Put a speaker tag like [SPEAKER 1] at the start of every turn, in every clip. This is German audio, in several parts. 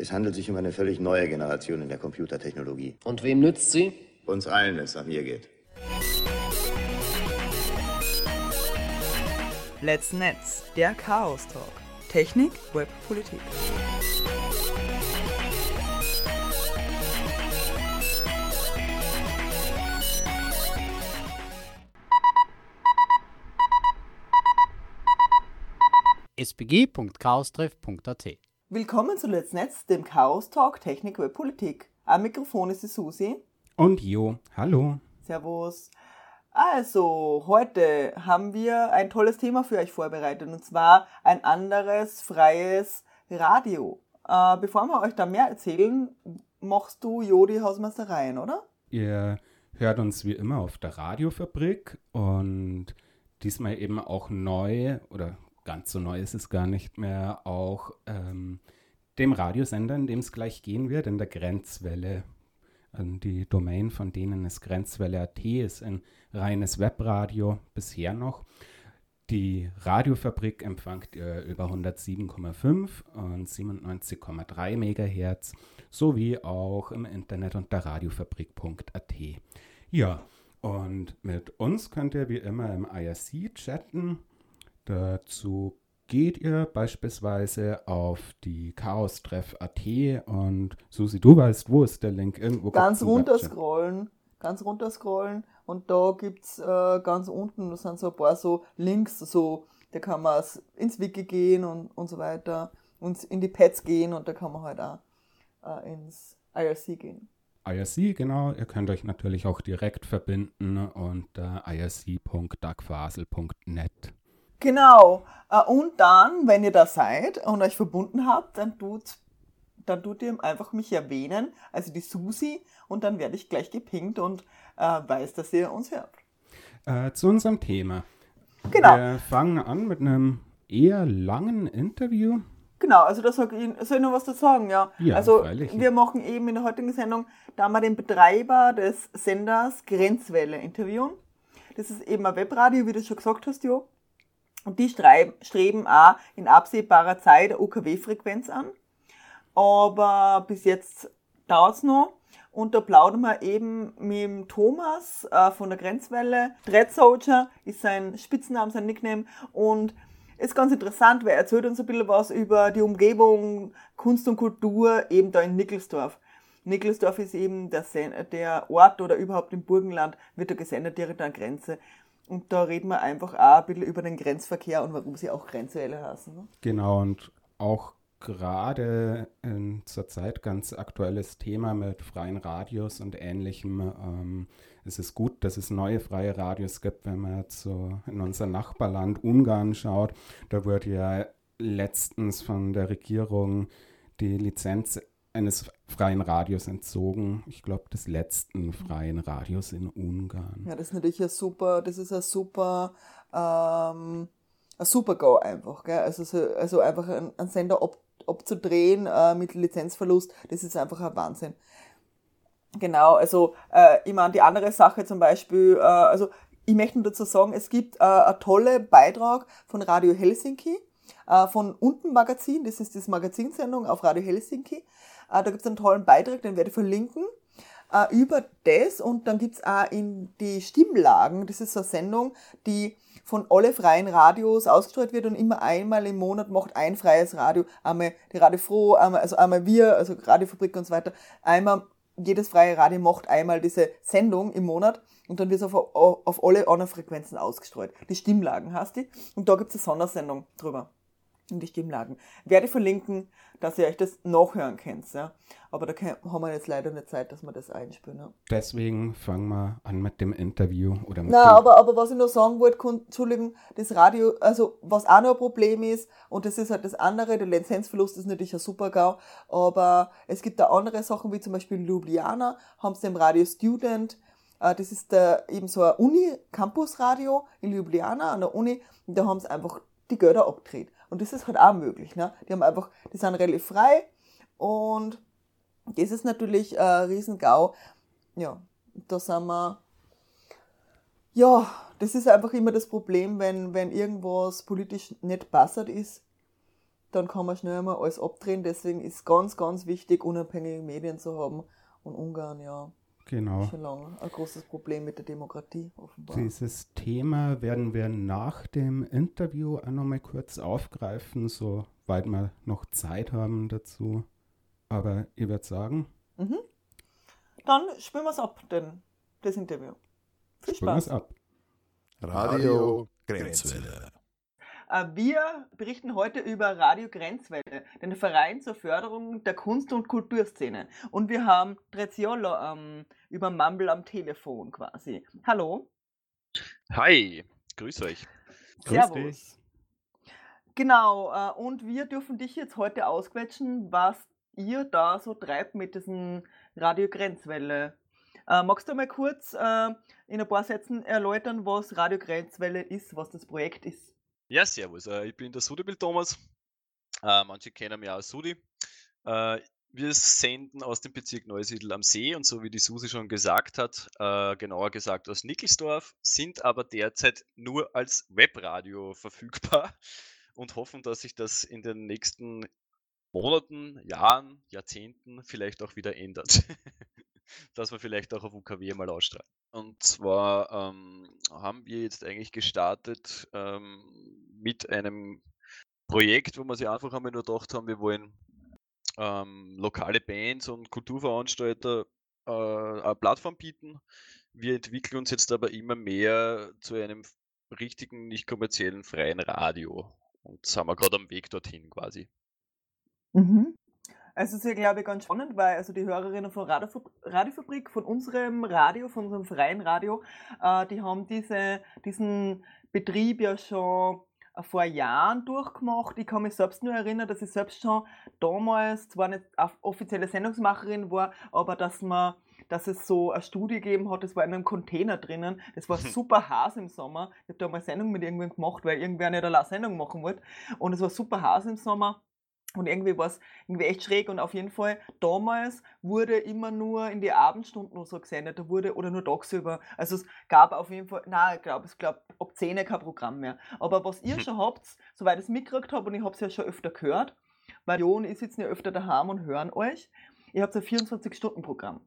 [SPEAKER 1] Es handelt sich um eine völlig neue Generation in der Computertechnologie.
[SPEAKER 2] Und wem nützt sie?
[SPEAKER 1] Uns allen, wenn es nach mir geht.
[SPEAKER 3] Let's Netz, der Chaos Talk. Technik, Web, Politik.
[SPEAKER 4] sbg.chaostreff.at
[SPEAKER 3] Willkommen zu Let's Netz, dem Chaos Talk Technik, Web, Politik. Am Mikrofon ist die Susi.
[SPEAKER 4] Und Jo, hallo.
[SPEAKER 3] Servus. Also, heute haben wir ein tolles Thema für euch vorbereitet und zwar ein anderes freies Radio. Äh, bevor wir euch da mehr erzählen, machst du Jo die Hausmeistereien, oder?
[SPEAKER 4] Ihr hört uns wie immer auf der Radiofabrik und diesmal eben auch neu oder ganz so neu ist es gar nicht mehr, auch ähm, dem Radiosender, in dem es gleich gehen wird, in der Grenzwelle. Also die Domain von denen ist Grenzwelle.at, ist ein reines Webradio bisher noch. Die Radiofabrik empfangt ihr über 107,5 und 97,3 MHz sowie auch im Internet unter radiofabrik.at. Ja, und mit uns könnt ihr wie immer im IRC chatten. Dazu geht ihr beispielsweise auf die Chaos-Treff.at und Susi, du weißt, wo ist der Link? Irgendwo
[SPEAKER 3] ganz runter scrollen, ganz runter scrollen und da gibt es äh, ganz unten, das sind so ein paar so Links, so, da kann man ins Wiki gehen und, und so weiter und in die Pads gehen und da kann man halt auch äh, ins IRC gehen.
[SPEAKER 4] IRC, genau. Ihr könnt euch natürlich auch direkt verbinden unter irc.dagfasel.net.
[SPEAKER 3] Genau. Äh, und dann, wenn ihr da seid und euch verbunden habt, dann tut, dann tut ihr einfach mich erwähnen, also die Susi, und dann werde ich gleich gepinkt und äh, weiß, dass ihr uns hört.
[SPEAKER 4] Äh, zu unserem Thema.
[SPEAKER 3] Genau.
[SPEAKER 4] Wir fangen an mit einem eher langen Interview.
[SPEAKER 3] Genau, also da soll ich, soll ich noch was dazu sagen, ja.
[SPEAKER 4] Ja,
[SPEAKER 3] also
[SPEAKER 4] freilich.
[SPEAKER 3] wir machen eben in der heutigen Sendung, da wir den Betreiber des Senders Grenzwelle interviewen. Das ist eben ein Webradio, wie du schon gesagt hast, Jo. Und die streben auch in absehbarer Zeit eine UKW-Frequenz an. Aber bis jetzt dauert's noch. Und da plaudern wir eben mit dem Thomas äh, von der Grenzwelle. Dread Soldier ist sein Spitzname, sein Nickname. Und ist ganz interessant, weil er erzählt uns ein bisschen was über die Umgebung, Kunst und Kultur eben da in Nickelsdorf. Nickelsdorf ist eben der, der Ort oder überhaupt im Burgenland, wird da gesendet direkt an Grenze. Und da reden wir einfach auch ein bisschen über den Grenzverkehr und warum sie auch Grenzwelle heißen. Ne?
[SPEAKER 4] Genau, und auch gerade in zur Zeit ganz aktuelles Thema mit freien Radios und ähnlichem. Ähm, es ist gut, dass es neue freie Radios gibt, wenn man jetzt so in unser Nachbarland Ungarn schaut. Da wurde ja letztens von der Regierung die Lizenz eines freien Radios entzogen. Ich glaube, des letzten freien Radios in Ungarn.
[SPEAKER 3] Ja, das ist natürlich ein super, das ist ein super, ähm, ein super Go einfach, gell? Also, so, also einfach einen, Sender ab, abzudrehen äh, mit Lizenzverlust, das ist einfach ein Wahnsinn. Genau, also äh, ich meine, die andere Sache zum Beispiel, äh, also ich möchte nur dazu sagen, es gibt äh, einen tollen Beitrag von Radio Helsinki, von Unten Magazin, das ist das Magazinsendung auf Radio Helsinki. Äh, da gibt es einen tollen Beitrag, den werde ich verlinken, äh, über das und dann gibt's auch in die Stimmlagen, das ist so eine Sendung, die von alle freien Radios ausgestrahlt wird und immer einmal im Monat macht ein freies Radio, einmal die Radio Froh, einmal, also einmal wir, also Radiofabrik und so weiter, einmal jedes freie Radio macht einmal diese Sendung im Monat und dann wird es auf, auf alle anderen Frequenzen ausgestreut. Die Stimmlagen hast die und da gibt es eine Sondersendung drüber. Um die Stimmlagen. Werde ich verlinken, dass ihr euch das nachhören könnt. Ja? Aber da kann, haben wir jetzt leider nicht Zeit, dass wir das einspielen. Ja?
[SPEAKER 4] Deswegen fangen wir an mit dem Interview oder mit dem
[SPEAKER 3] aber, aber was ich noch sagen wollte, Entschuldigung, das Radio, also was auch noch ein Problem ist, und das ist halt das andere, der Lizenzverlust ist natürlich ein super GAU, aber es gibt da andere Sachen, wie zum Beispiel in Ljubljana, haben sie im Radio Student, äh, das ist der, eben so ein Uni-Campus-Radio in Ljubljana an der Uni, und da haben sie einfach die Gelder abgedreht. Und das ist halt auch möglich. Ne? Die haben einfach, die sind relativ frei und das ist natürlich ein Riesengau. Ja, da sind wir, ja, das ist einfach immer das Problem, wenn, wenn irgendwas politisch nicht passend ist, dann kann man schnell mal alles abdrehen. Deswegen ist ganz, ganz wichtig, unabhängige Medien zu haben. Und Ungarn, ja,
[SPEAKER 4] Genau.
[SPEAKER 3] schon lange ein großes Problem mit der Demokratie, offenbar.
[SPEAKER 4] Dieses Thema werden wir nach dem Interview auch nochmal kurz aufgreifen, soweit wir noch Zeit haben dazu. Aber ich würde sagen,
[SPEAKER 3] Dann spielen wir es ab, denn das Interview. Viel
[SPEAKER 4] spielen wir es
[SPEAKER 3] Spaß.
[SPEAKER 4] ab.
[SPEAKER 2] Radio Grenzwelle.
[SPEAKER 3] Äh, Wir berichten heute über Radio Grenzwelle, den Verein zur Förderung der Kunst- und Kulturszene. Und wir haben Treziolo ähm, über Mumble am Telefon quasi. Hallo.
[SPEAKER 5] Hi, grüß euch.
[SPEAKER 4] Grüß
[SPEAKER 3] Servus.
[SPEAKER 4] dich.
[SPEAKER 3] Genau, äh, und wir dürfen dich jetzt heute ausquetschen, was ihr da so treibt mit diesem Radio Grenzwelle. Äh, magst du mal kurz äh, in ein paar Sätzen erläutern, was Radio Grenzwelle ist, was das Projekt ist?
[SPEAKER 5] Ja, servus. Äh, ich bin der Sudibil Thomas. Äh, manche kennen mich auch als Sudi. Äh, wir senden aus dem Bezirk Neusiedl am See und so wie die Susi schon gesagt hat, äh, genauer gesagt aus Nickelsdorf, sind aber derzeit nur als Webradio verfügbar und hoffen, dass sich das in den nächsten Monaten, Jahren, Jahrzehnten vielleicht auch wieder ändert. dass wir vielleicht auch auf UKW mal ausstrahlen. Und zwar ähm, haben wir jetzt eigentlich gestartet ähm, mit einem Projekt, wo wir sich einfach einmal nur gedacht haben, wir wollen ähm, lokale Bands und Kulturveranstalter äh, eine Plattform bieten. Wir entwickeln uns jetzt aber immer mehr zu einem richtigen, nicht kommerziellen, freien Radio. Und sind wir gerade am Weg dorthin quasi.
[SPEAKER 3] Mhm. Also es ist ja, glaube ich, ganz spannend, weil also die Hörerinnen von Radiofab Radiofabrik, von unserem Radio, von unserem freien Radio, äh, die haben diese, diesen Betrieb ja schon vor Jahren durchgemacht. Ich kann mich selbst nur erinnern, dass ich selbst schon damals zwar nicht offizielle Sendungsmacherin war, aber dass man dass es so eine Studie gegeben hat, das war in einem Container drinnen, das war super heiß im Sommer. Ich habe da mal eine Sendung mit irgendwem gemacht, weil irgendwer nicht eine Sendung machen wollte. Und es war super heiß im Sommer. Und irgendwie war es irgendwie echt schräg und auf jeden Fall damals wurde immer nur in die Abendstunden oder so gesendet, da wurde oder nur tagsüber. Also es gab auf jeden Fall, nein, ich glaube, es gab ab 10 kein Programm mehr. Aber was ihr schon habt, soweit ich es mitgekriegt habe und ich habe es ja schon öfter gehört, weil Jo und ich sitzen ja öfter daheim und hören euch, ihr habt ein 24-Stunden-Programm.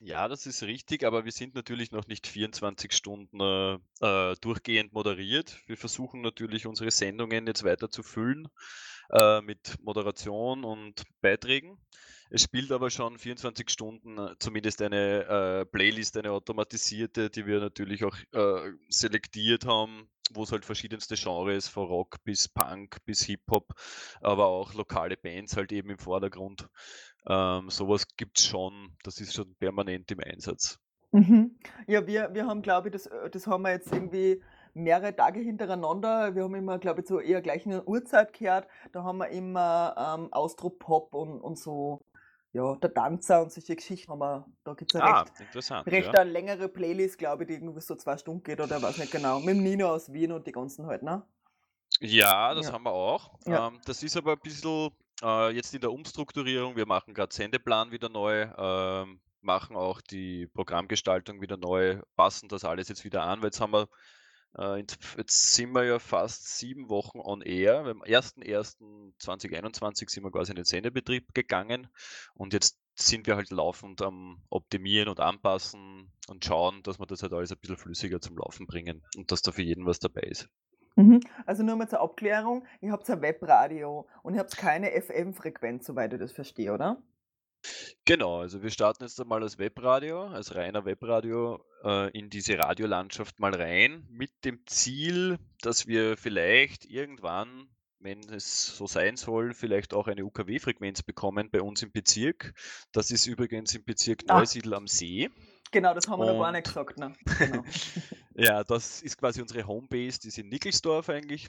[SPEAKER 5] Ja, das ist richtig, aber wir sind natürlich noch nicht 24 Stunden äh, äh, durchgehend moderiert. Wir versuchen natürlich unsere Sendungen jetzt weiter zu füllen äh, mit Moderation und Beiträgen. Es spielt aber schon 24 Stunden äh, zumindest eine äh, Playlist, eine automatisierte, die wir natürlich auch äh, selektiert haben, wo es halt verschiedenste Genres, von Rock bis Punk bis Hip-Hop, aber auch lokale Bands halt eben im Vordergrund. Ähm, sowas gibt es schon, das ist schon permanent im Einsatz.
[SPEAKER 3] Mhm. Ja, wir, wir haben, glaube ich, das, das haben wir jetzt irgendwie mehrere Tage hintereinander. Wir haben immer, glaube ich, so eher gleich in der Uhrzeit gehört. Da haben wir immer ähm, Austropop und, und so, ja, der Tanzer und solche Geschichten haben wir. Da gibt es
[SPEAKER 5] Ah,
[SPEAKER 3] recht, recht
[SPEAKER 5] ja.
[SPEAKER 3] eine längere Playlist, glaube ich, die irgendwie so zwei Stunden geht oder weiß nicht genau. Mit dem Nino aus Wien und die ganzen halt, ne?
[SPEAKER 5] Ja, das
[SPEAKER 3] Ja.
[SPEAKER 5] haben wir auch.
[SPEAKER 3] Ja.
[SPEAKER 5] Ähm, das ist aber ein bisschen äh, jetzt in der Umstrukturierung. Wir machen gerade Sendeplan wieder neu, ähm, machen auch die Programmgestaltung wieder neu, passen das alles jetzt wieder an, weil jetzt haben wir, jetzt, jetzt sind wir ja fast sieben Wochen on air. Am 1.1.2021 sind wir quasi in den Sendebetrieb gegangen und jetzt sind wir halt laufend am Optimieren und Anpassen und schauen, dass wir das halt alles ein bisschen flüssiger zum Laufen bringen und dass da für jeden was dabei ist.
[SPEAKER 3] Mhm. Also nur mal zur Abklärung, ihr habt ein Webradio und ihr habt keine FM-Frequenz, soweit ich das verstehe, oder?
[SPEAKER 5] Genau, also wir starten jetzt einmal als Webradio, als reiner Webradio äh, in diese Radiolandschaft mal rein, mit dem Ziel, dass wir vielleicht irgendwann, wenn es so sein soll, vielleicht auch eine UKW-Frequenz bekommen bei uns im Bezirk. Das ist übrigens im Bezirk
[SPEAKER 3] Ah.
[SPEAKER 5] Neusiedl am See.
[SPEAKER 3] Genau, das haben wir noch gar
[SPEAKER 5] Und-
[SPEAKER 3] nicht gesagt, ne? Genau.
[SPEAKER 5] Ja, das ist quasi unsere Homebase, die ist in Nickelsdorf eigentlich.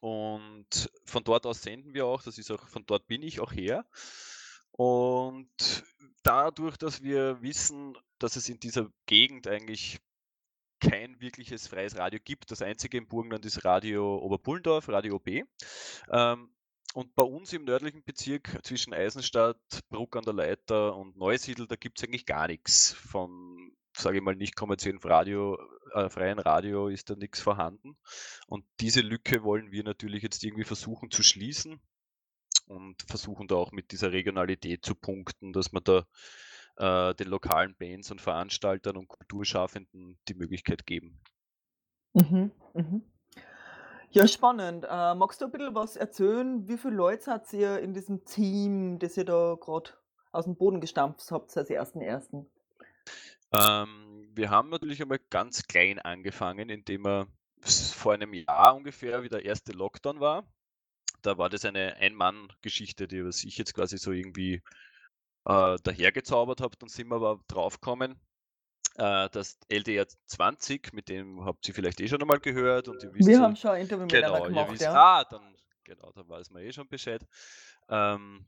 [SPEAKER 5] Und von dort aus senden wir auch, das ist auch, von dort bin ich auch her. Und dadurch, dass wir wissen, dass es in dieser Gegend eigentlich kein wirkliches freies Radio gibt, das einzige im Burgenland ist Radio Oberpullendorf, Radio OB. Ähm, und bei uns im nördlichen Bezirk zwischen Eisenstadt, Bruck an der Leiter und Neusiedl, da gibt es eigentlich gar nichts von, sage ich mal, nicht kommerziellen Radio, äh, freien Radio ist da nichts vorhanden. Und diese Lücke wollen wir natürlich jetzt irgendwie versuchen zu schließen. Und versuchen da auch mit dieser Regionalität zu punkten, dass man da äh, den lokalen Bands und Veranstaltern und Kulturschaffenden die Möglichkeit geben.
[SPEAKER 3] Mhm, mhm. Ja, spannend. Äh, magst du ein bisschen was erzählen? Wie viele Leute seid ihr in diesem Team, das ihr da gerade aus dem Boden gestampft habt als ersten ersten?
[SPEAKER 5] Ähm, wir haben natürlich einmal ganz klein angefangen, indem wir vor einem Jahr ungefähr, wie der erste Lockdown war. Da war das eine Ein-Mann-Geschichte, die was ich jetzt quasi so irgendwie äh, dahergezaubert habe. Dann sind wir aber draufgekommen, äh, das LDR 20, mit dem habt ihr vielleicht eh schon einmal gehört. Und ihr wisst
[SPEAKER 3] Wir
[SPEAKER 5] so,
[SPEAKER 3] haben schon ein Interview
[SPEAKER 5] genau,
[SPEAKER 3] miteinander
[SPEAKER 5] ihr
[SPEAKER 3] gemacht,
[SPEAKER 5] wisst,
[SPEAKER 3] ja.
[SPEAKER 5] ah, dann, genau, dann weiß man eh schon Bescheid. Ähm,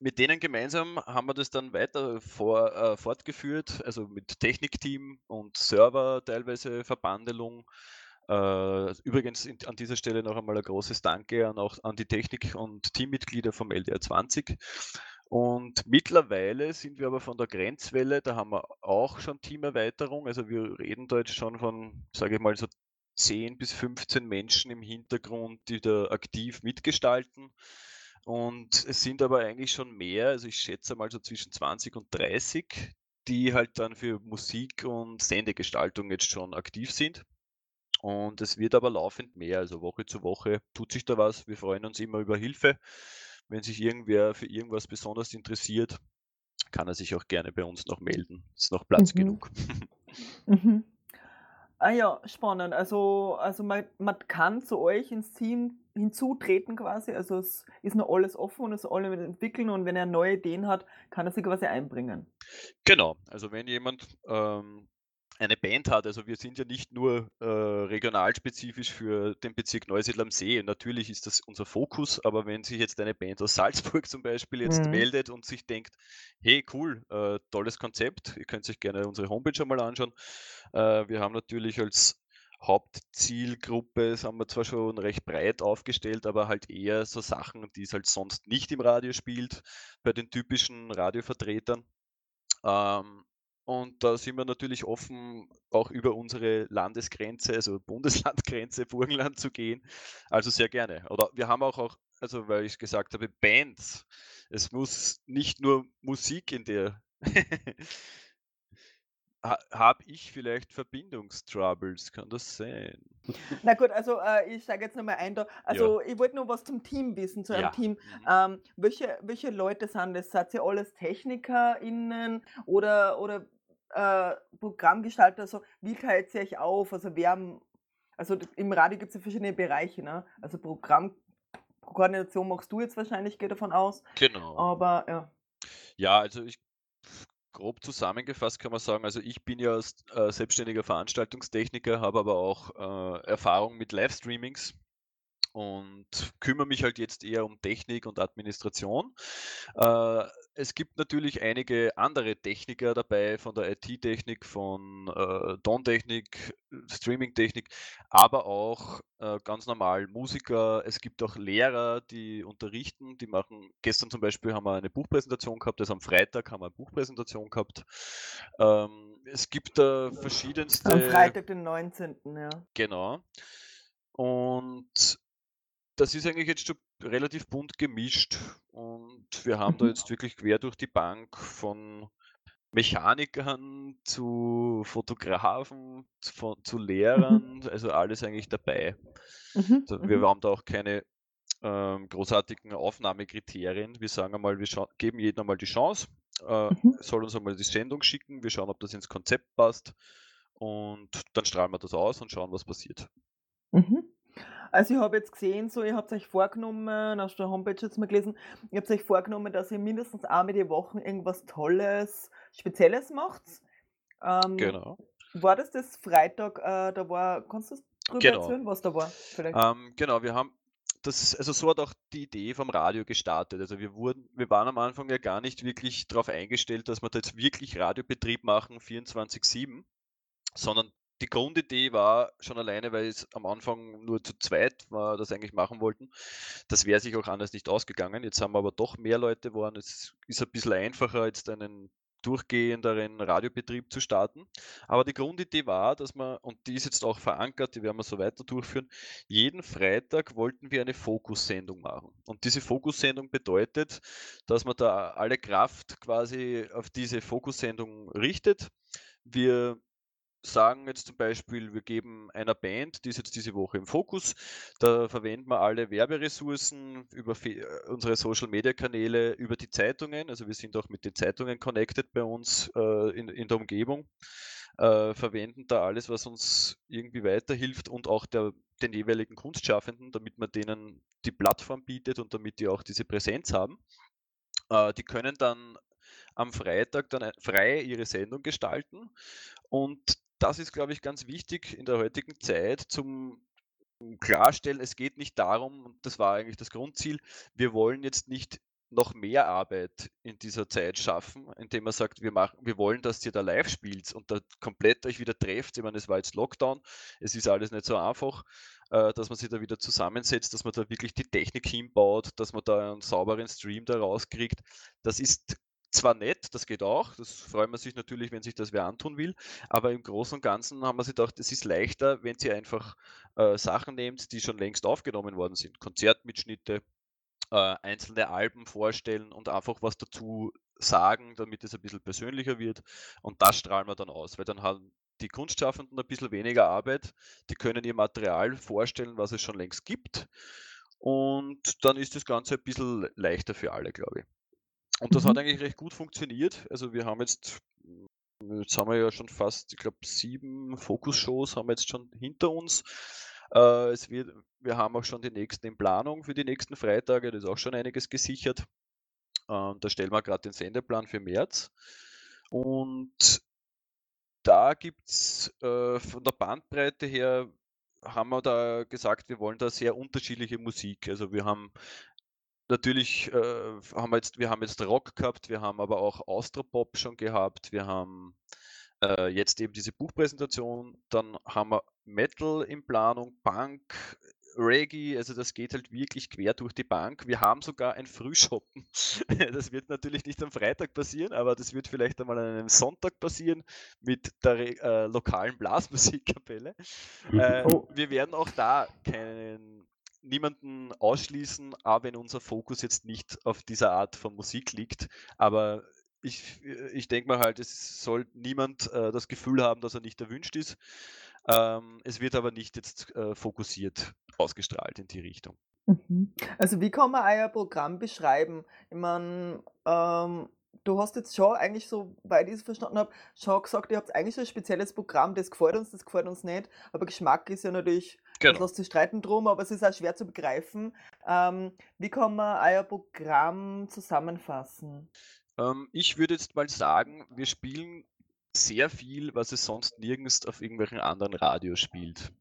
[SPEAKER 5] mit denen gemeinsam haben wir das dann weiter vor, äh, fortgeführt, also mit Technikteam und Server teilweise Verbandelung. Äh, übrigens an dieser Stelle noch einmal ein großes Danke an, auch an die Technik- und Teammitglieder vom LDR 20. Und mittlerweile sind wir aber von der Grenzwelle, da haben wir auch schon Teamerweiterung. Also wir reden da jetzt schon von, sage ich mal, so 10 bis 15 Menschen im Hintergrund, die da aktiv mitgestalten. Und es sind aber eigentlich schon mehr, also ich schätze mal so zwischen 20 und 30, die halt dann für Musik und Sendegestaltung jetzt schon aktiv sind. Und es wird aber laufend mehr, also Woche zu Woche tut sich da was. Wir freuen uns immer über Hilfe. Wenn sich irgendwer für irgendwas besonders interessiert, kann er sich auch gerne bei uns noch melden. Ist noch Platz
[SPEAKER 3] Mhm.
[SPEAKER 5] genug.
[SPEAKER 3] Mhm. Ah ja, spannend. Also, also man, man kann zu euch ins Team hinzutreten quasi. Also es ist noch alles offen und es alle mit entwickeln und wenn er neue Ideen hat, kann er sie quasi einbringen.
[SPEAKER 5] Genau, also wenn jemand ähm, eine Band hat, also wir sind ja nicht nur äh, regionalspezifisch für den Bezirk Neusiedl am See, natürlich ist das unser Fokus, aber wenn sich jetzt eine Band aus Salzburg zum Beispiel jetzt
[SPEAKER 3] Mhm.
[SPEAKER 5] meldet und sich denkt, hey cool, äh, tolles Konzept, ihr könnt euch gerne unsere Homepage schon mal anschauen. Äh, wir haben natürlich als Hauptzielgruppe, das haben wir zwar schon recht breit aufgestellt, aber halt eher so Sachen, die es halt sonst nicht im Radio spielt, bei den typischen Radiovertretern. Ähm, und da sind wir natürlich offen, auch über unsere Landesgrenze, also Bundeslandgrenze, Burgenland zu gehen. Also sehr gerne. Oder wir haben auch, auch also weil ich gesagt habe, Bands. Es muss nicht nur Musik in der. ha, habe ich vielleicht Verbindungstroubles? Kann das sein?
[SPEAKER 3] Na gut, also äh, ich steige jetzt nochmal ein da. Also ich wollte nur was zum Team wissen, zu eurem
[SPEAKER 5] Ja.
[SPEAKER 3] Team.
[SPEAKER 5] Mhm.
[SPEAKER 3] Ähm, welche, welche Leute sind das? Seid ihr alles TechnikerInnen oder, oder äh, Programmgestalter? Also wie teilt ihr euch auf? Also wer am- also im Radio gibt es ja verschiedene Bereiche, ne? Also Programmkoordination machst du jetzt wahrscheinlich, gehe davon aus.
[SPEAKER 5] Genau.
[SPEAKER 3] Aber ja.
[SPEAKER 5] Ja, also ich grob zusammengefasst kann man sagen, also ich bin ja äh, selbstständiger Veranstaltungstechniker, habe aber auch äh, Erfahrung mit Livestreamings und kümmere mich halt jetzt eher um Technik und Administration. Äh, es gibt natürlich einige andere Techniker dabei, von der IT-Technik, von äh, Tontechnik, Streaming-Technik, aber auch äh, ganz normal Musiker. Es gibt auch Lehrer, die unterrichten, die machen, gestern zum Beispiel haben wir eine Buchpräsentation gehabt, also am Freitag haben wir eine Buchpräsentation gehabt. Ähm, es gibt da verschiedenste.
[SPEAKER 3] Am Freitag, den 19. Ja.
[SPEAKER 5] Genau. Und das ist eigentlich jetzt schon relativ bunt gemischt. Und wir haben da
[SPEAKER 3] Mhm.
[SPEAKER 5] jetzt wirklich quer durch die Bank von Mechanikern zu Fotografen, von, zu Lehrern, also alles eigentlich dabei.
[SPEAKER 3] Mhm.
[SPEAKER 5] Wir
[SPEAKER 3] Mhm.
[SPEAKER 5] haben da auch keine ähm, großartigen Aufnahmekriterien. Wir sagen einmal, wir geben jedem einmal die Chance, äh,
[SPEAKER 3] Mhm.
[SPEAKER 5] soll uns einmal die Sendung schicken, wir schauen, ob das ins Konzept passt und dann strahlen wir das aus und schauen, was passiert.
[SPEAKER 3] Also ich habe jetzt gesehen, so ihr habt euch vorgenommen, auf der Homepage jetzt mal gelesen, ihr habt euch vorgenommen, dass ihr mindestens einmal die Woche irgendwas Tolles, Spezielles macht. Ähm,
[SPEAKER 5] Genau.
[SPEAKER 3] War das das Freitag, äh, da war, kannst du drüber
[SPEAKER 5] Genau.
[SPEAKER 3] erzählen, was da war?
[SPEAKER 5] Ähm, genau, wir haben das, also so hat auch die Idee vom Radio gestartet. Also wir wurden, wir waren am Anfang ja gar nicht wirklich darauf eingestellt, dass wir da jetzt wirklich Radiobetrieb machen, 24-7, sondern die Grundidee war schon alleine, weil es am Anfang nur zu zweit war, das eigentlich machen wollten. Das wäre sich auch anders nicht ausgegangen. Jetzt haben wir aber doch mehr Leute geworden. Es ist ein bisschen einfacher, jetzt einen durchgehenderen Radiobetrieb zu starten. Aber die Grundidee war, dass man, und die ist jetzt auch verankert, die werden wir so weiter durchführen, jeden Freitag wollten wir eine Fokussendung machen. Und diese Fokussendung bedeutet, dass man da alle Kraft quasi auf diese Fokussendung richtet. Wir sagen jetzt zum Beispiel, wir geben einer Band, die ist jetzt diese Woche im Fokus, da verwenden wir alle Werberessourcen über äh, unsere Social-Media-Kanäle, über die Zeitungen, also wir sind auch mit den Zeitungen connected bei uns äh, in, in, der Umgebung, äh, verwenden da alles, was uns irgendwie weiterhilft und auch der, den jeweiligen Kunstschaffenden, damit man denen die Plattform bietet und damit die auch diese Präsenz haben. Äh, die können dann am Freitag dann frei ihre Sendung gestalten und das ist, glaube ich, ganz wichtig in der heutigen Zeit zum Klarstellen, es geht nicht darum, und das war eigentlich das Grundziel, wir wollen jetzt nicht noch mehr Arbeit in dieser Zeit schaffen, indem man sagt, wir, machen, wir wollen, dass ihr da live spielt und da komplett euch wieder trefft. Ich meine, es war jetzt Lockdown, es ist alles nicht so einfach, äh, dass man sich da wieder zusammensetzt, dass man da wirklich die Technik hinbaut, dass man da einen sauberen Stream da rauskriegt. Das ist zwar nett, das geht auch, das freut man sich natürlich, wenn sich das wer antun will, aber im Großen und Ganzen haben wir sich gedacht, es ist leichter, wenn sie einfach äh, Sachen nehmt, die schon längst aufgenommen worden sind, Konzertmitschnitte, äh, einzelne Alben vorstellen und einfach was dazu sagen, damit es ein bisschen persönlicher wird und das strahlen wir dann aus, weil dann haben die Kunstschaffenden ein bisschen weniger Arbeit, die können ihr Material vorstellen, was es schon längst gibt und dann ist das Ganze ein bisschen leichter für alle, glaube ich. Und das mhm. hat eigentlich recht gut funktioniert. Also wir haben jetzt, jetzt haben wir ja schon fast, ich glaube, sieben Fokus-Shows haben wir jetzt schon hinter uns. Äh, es wird, wir haben auch schon die nächsten in Planung für die nächsten Freitage, das ist auch schon einiges gesichert. Äh, da stellen wir gerade den Sendeplan für März. Und da gibt es äh, von der Bandbreite her haben wir da gesagt, wir wollen da sehr unterschiedliche Musik. Also wir haben natürlich äh, haben wir jetzt, wir haben jetzt Rock gehabt, wir haben aber auch Austropop schon gehabt, wir haben äh, jetzt eben diese Buchpräsentation, dann haben wir Metal in Planung, Punk, Reggae, also das geht halt wirklich quer durch die Bank. Wir haben sogar ein Frühshoppen. Das wird natürlich nicht am Freitag passieren, aber das wird vielleicht einmal an einem Sonntag passieren mit der äh, lokalen Blasmusikkapelle. Mhm. Äh, oh. Wir werden auch da keinen niemanden ausschließen, aber wenn unser Fokus jetzt nicht auf dieser Art von Musik liegt. Aber ich, ich denke mal halt, es soll niemand äh, das Gefühl haben, dass er nicht erwünscht ist. Ähm, es wird aber nicht jetzt äh, fokussiert ausgestrahlt in die Richtung.
[SPEAKER 3] Mhm. Also wie kann man euer Programm beschreiben? Ich meine, ähm, du hast jetzt schon eigentlich so, weil ich es verstanden habe, schon gesagt, ihr habt eigentlich so ein spezielles Programm, das gefällt uns, das gefällt uns nicht. Aber Geschmack ist ja natürlich, genau. das lässt sich streiten drum, aber es ist auch schwer zu begreifen. Ähm, wie kann man euer Programm zusammenfassen?
[SPEAKER 5] Ähm, ich würde jetzt mal sagen, wir spielen sehr viel, was es sonst nirgends auf irgendwelchen anderen Radios spielt.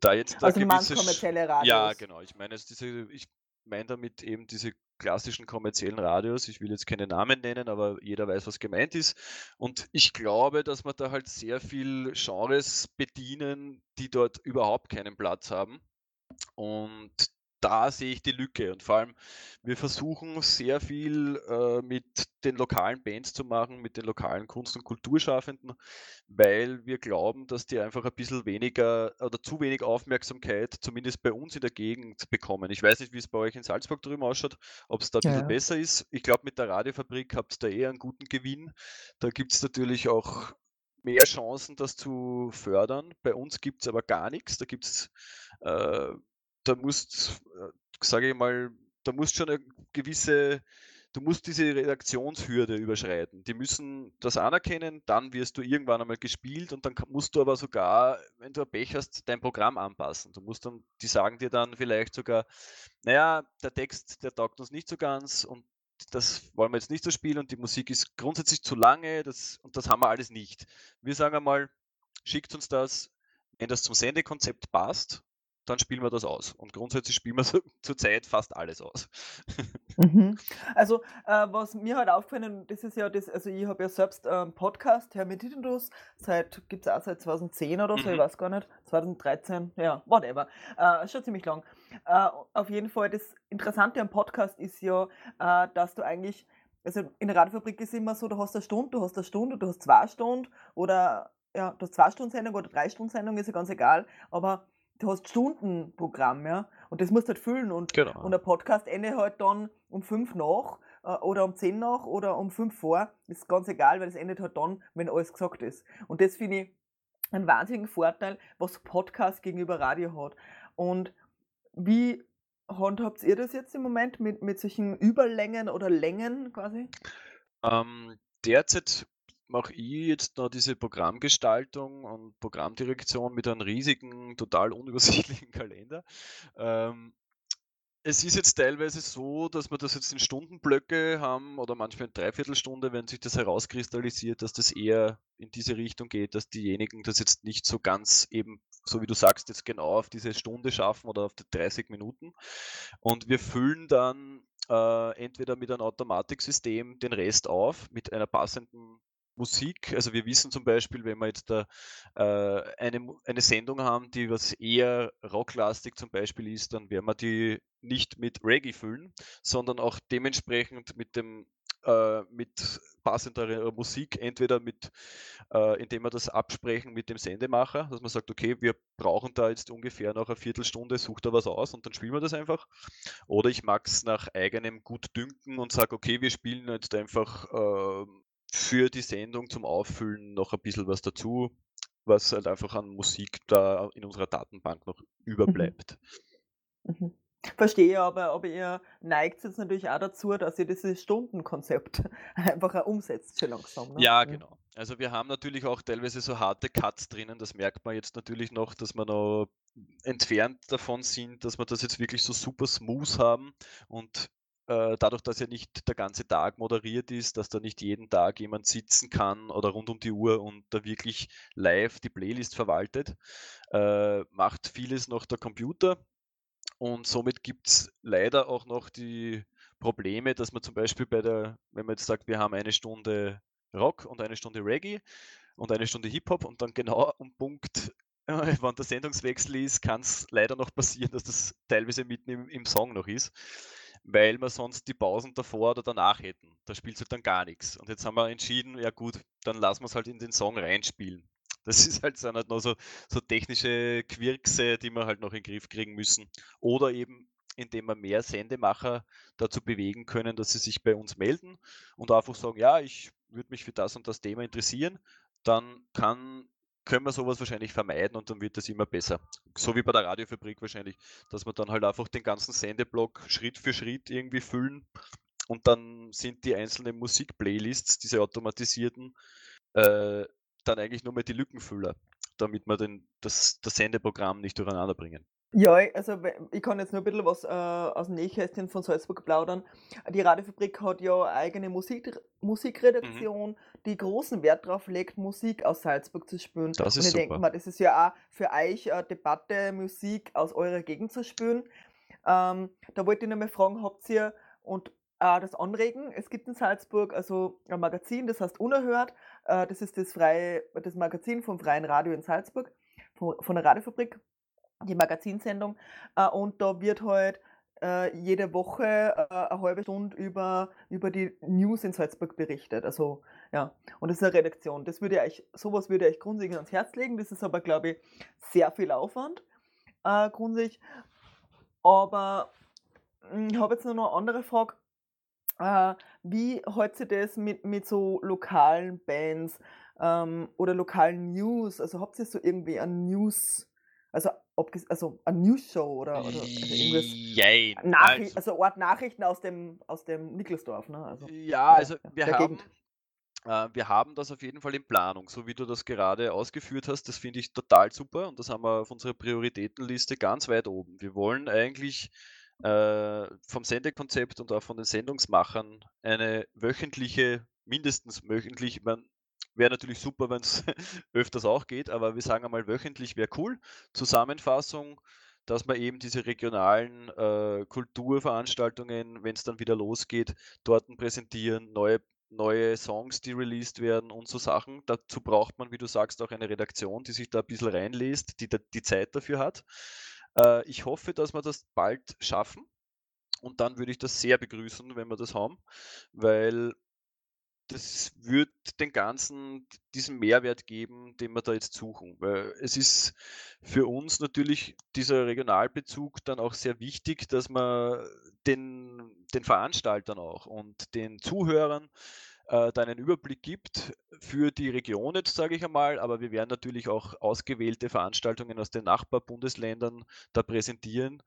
[SPEAKER 3] Da jetzt da also gewisse kommerzielle Radios.
[SPEAKER 5] Ja, genau. Ich meine, diese, ich meine damit eben diese klassischen kommerziellen Radios. Ich will jetzt keine Namen nennen, aber jeder weiß, was gemeint ist. Und ich glaube, dass wir da halt sehr viel Genres bedienen, die dort überhaupt keinen Platz haben. Und da sehe ich die Lücke. Und vor allem, wir versuchen sehr viel äh, mit den lokalen Bands zu machen, mit den lokalen Kunst- und Kulturschaffenden, weil wir glauben, dass die einfach ein bisschen weniger oder zu wenig Aufmerksamkeit, zumindest bei uns in der Gegend, bekommen. Ich weiß nicht, wie es bei euch in Salzburg drüben ausschaut, ob es da ein bisschen ja. besser ist. Ich glaube, mit der Radiofabrik habt ihr da eher einen guten Gewinn. Da gibt es natürlich auch mehr Chancen, das zu fördern. Bei uns gibt es aber gar nichts. Da gibt es äh, da musst, äh, sage ich mal, da musst schon eine gewisse, du musst diese Redaktionshürde überschreiten. Die müssen das anerkennen, dann wirst du irgendwann einmal gespielt und dann musst du aber sogar, wenn du Pech hast, dein Programm anpassen. Du musst dann, die sagen dir dann vielleicht sogar, naja, der Text, der taugt uns nicht so ganz und das wollen wir jetzt nicht so spielen und die Musik ist grundsätzlich zu lange das, und das haben wir alles nicht. Wir sagen einmal, schickt uns das, wenn das zum Sendekonzept passt dann spielen wir das aus. Und grundsätzlich spielen wir so, zurzeit fast alles aus.
[SPEAKER 3] Mhm. Also, äh, was mir halt aufgefallen das ist ja das, also ich habe ja selbst einen ähm, Podcast, Herr Meditendus, seit, gibt es auch seit 2010 oder so, mhm. ich weiß gar nicht, 2013, ja, whatever, äh, schon ziemlich lang. Äh, auf jeden Fall, das Interessante am Podcast ist ja, äh, dass du eigentlich also in der Radiofabrik ist immer so, du hast eine Stunde, du hast eine Stunde, du hast zwei Stunden oder ja, du hast zwei Stunden Sendung oder drei Stunden Sendung, ist ja ganz egal, aber du hast Stundenprogramm, ja, und das musst du halt füllen und,
[SPEAKER 5] Genau.
[SPEAKER 3] und der Podcast endet halt dann um fünf nach äh, oder um zehn nach oder um fünf vor, ist ganz egal, weil es endet halt dann, wenn alles gesagt ist. Und das finde ich einen wahnsinnigen Vorteil, was Podcast gegenüber Radio hat. Und wie handhabt ihr das jetzt im Moment mit, mit solchen Überlängen oder Längen quasi?
[SPEAKER 5] Ähm, derzeit mache ich jetzt noch diese Programmgestaltung und Programmdirektion mit einem riesigen, total unübersichtlichen Kalender. Ähm, es ist jetzt teilweise so, dass wir das jetzt in Stundenblöcke haben oder manchmal in Dreiviertelstunde, wenn sich das herauskristallisiert, dass das eher in diese Richtung geht, dass diejenigen das jetzt nicht so ganz eben, so wie du sagst, jetzt genau auf diese Stunde schaffen oder auf die 30 Minuten. Und wir füllen dann äh, entweder mit einem Automatiksystem den Rest auf mit einer passenden Musik. Also wir wissen zum Beispiel, wenn wir jetzt da äh, eine, eine Sendung haben, die was eher rocklastig zum Beispiel ist, dann werden wir die nicht mit Reggae füllen, sondern auch dementsprechend mit dem äh, mit passender Musik, entweder mit, äh, indem wir das absprechen mit dem Sendemacher, dass man sagt, okay, wir brauchen da jetzt ungefähr nach einer Viertelstunde, sucht er was aus und dann spielen wir das einfach. Oder ich mag es nach eigenem Gutdünken und sage, okay, wir spielen jetzt einfach ähm, für die Sendung zum Auffüllen noch ein bisschen was dazu, was halt einfach an Musik da in unserer Datenbank noch überbleibt.
[SPEAKER 3] Mhm. Verstehe aber, aber ihr neigt jetzt natürlich auch dazu, dass ihr dieses Stundenkonzept einfach auch umsetzt, schon langsam. Ne?
[SPEAKER 5] Ja,
[SPEAKER 3] Mhm.
[SPEAKER 5] genau. Also wir haben natürlich auch teilweise so harte Cuts drinnen, das merkt man jetzt natürlich noch, dass wir noch entfernt davon sind, dass wir das jetzt wirklich so super smooth haben und äh, dadurch, dass ja nicht der ganze Tag moderiert ist, dass da nicht jeden Tag jemand sitzen kann oder rund um die Uhr und da wirklich live die Playlist verwaltet, äh, macht vieles noch der Computer. Und somit gibt es leider auch noch die Probleme, dass man zum Beispiel bei der, wenn man jetzt sagt, wir haben eine Stunde Rock und eine Stunde Reggae und eine Stunde Hip-Hop und dann genau am Punkt, wann der Sendungswechsel ist, kann es leider noch passieren, dass das teilweise mitten im, im Song noch ist, weil wir sonst die Pausen davor oder danach hätten. Da spielt halt dann gar nichts. Und jetzt haben wir entschieden, ja gut, dann lassen wir es halt in den Song reinspielen. Das ist halt, sind halt noch so, so technische Quirkse, die wir halt noch in den Griff kriegen müssen. Oder eben, indem wir mehr Sendemacher dazu bewegen können, dass sie sich bei uns melden und einfach sagen, ja, ich würde mich für das und das Thema interessieren, dann kann, können wir sowas wahrscheinlich vermeiden und dann wird das immer besser. So wie bei der Radiofabrik wahrscheinlich, dass wir dann halt einfach den ganzen Sendeblock Schritt für Schritt irgendwie füllen und dann sind die einzelnen Musikplaylists, diese automatisierten, äh, dann eigentlich nur mehr die Lückenfüller, damit wir den, das, das Sendeprogramm nicht durcheinander bringen.
[SPEAKER 3] Ja, also ich kann jetzt nur ein bisschen was äh, aus dem Nähkästchen von Salzburg plaudern. Die Radiofabrik hat ja eine eigene Musik, Musikredaktion, die großen Wert darauf legt, Musik aus Salzburg zu spielen.
[SPEAKER 5] Das
[SPEAKER 3] Und
[SPEAKER 5] ist
[SPEAKER 3] ich denke mal, das ist ja auch für euch eine Debatte, Musik aus eurer Gegend zu spielen. Ähm, da wollte ich noch mal fragen, habt ihr und äh, das Anregen, es gibt in Salzburg also ein Magazin, das heißt Unerhört, äh, das ist das, freie, das Magazin vom Freien Radio in Salzburg, von, von der Radiofabrik die Magazinsendung. Äh, und da wird halt äh, jede Woche äh, eine halbe Stunde über, über die News in Salzburg berichtet. Also, ja. Und das ist eine Redaktion. Das würde ich sowas würde ich grundsätzlich ans Herz legen. Das ist aber, glaube ich, sehr viel Aufwand, äh, grundsätzlich. Aber mh, ich habe jetzt noch eine andere Frage. Äh, wie hält sich das mit, mit so lokalen Bands ähm, oder lokalen News? Also habt ihr so irgendwie ein News, also, also eine News-Show oder, oder also irgendwas?
[SPEAKER 5] Jein,
[SPEAKER 3] Nachricht,
[SPEAKER 5] also-
[SPEAKER 3] also Art Nachrichten aus dem, aus dem Niklasdorf, ne? Also,
[SPEAKER 5] Ja, also
[SPEAKER 3] ja,
[SPEAKER 5] wir haben,
[SPEAKER 3] Gegend.
[SPEAKER 5] äh, wir haben das auf jeden Fall in Planung, so wie du das gerade ausgeführt hast. Das finde ich total super und das haben wir auf unserer Prioritätenliste ganz weit oben. Wir wollen eigentlich äh, vom Sendekonzept und auch von den Sendungsmachern eine wöchentliche, mindestens wöchentlich, man wäre natürlich super, wenn es öfters auch geht, aber wir sagen einmal wöchentlich wäre cool. Zusammenfassung, dass man eben diese regionalen äh, Kulturveranstaltungen, wenn es dann wieder losgeht, dort präsentieren, neue, neue Songs, die released werden und so Sachen. Dazu braucht man, wie du sagst, auch eine Redaktion, die sich da ein bisschen reinliest, die die Zeit dafür hat. Äh, ich hoffe, dass wir das bald schaffen. Und dann würde ich das sehr begrüßen, wenn wir das haben, weil das wird den Ganzen diesen Mehrwert geben, den wir da jetzt suchen. Weil es ist für uns natürlich dieser Regionalbezug dann auch sehr wichtig, dass man den, den Veranstaltern auch und den Zuhörern äh, da einen Überblick gibt für die Region jetzt, sage ich einmal, aber wir werden natürlich auch ausgewählte Veranstaltungen aus den Nachbarbundesländern da präsentieren.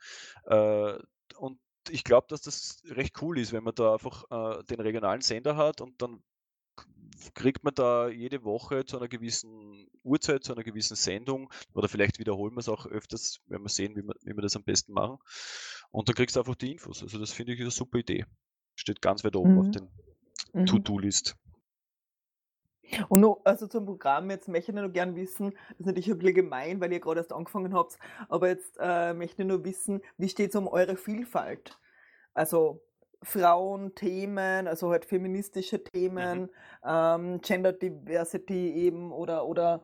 [SPEAKER 5] Äh, und ich glaube, dass das recht cool ist, wenn man da einfach äh, den regionalen Sender hat und dann kriegt man da jede Woche zu einer gewissen Uhrzeit, zu einer gewissen Sendung oder vielleicht wiederholen wir es auch öfters, wenn wir sehen, wie wir, wie wir das am besten machen. Und dann kriegst du einfach die Infos. Also das finde ich eine super Idee. Steht ganz weit oben mhm. auf den mhm. To-Do-List.
[SPEAKER 3] Und noch, also zum Programm, jetzt möchte ich noch gerne wissen, das ist natürlich ein bisschen gemein, weil ihr gerade erst angefangen habt, aber jetzt äh, möchte ich nur wissen, wie steht es um eure Vielfalt? Also Frauenthemen, also halt feministische Themen, mhm. ähm, Gender Diversity eben oder oder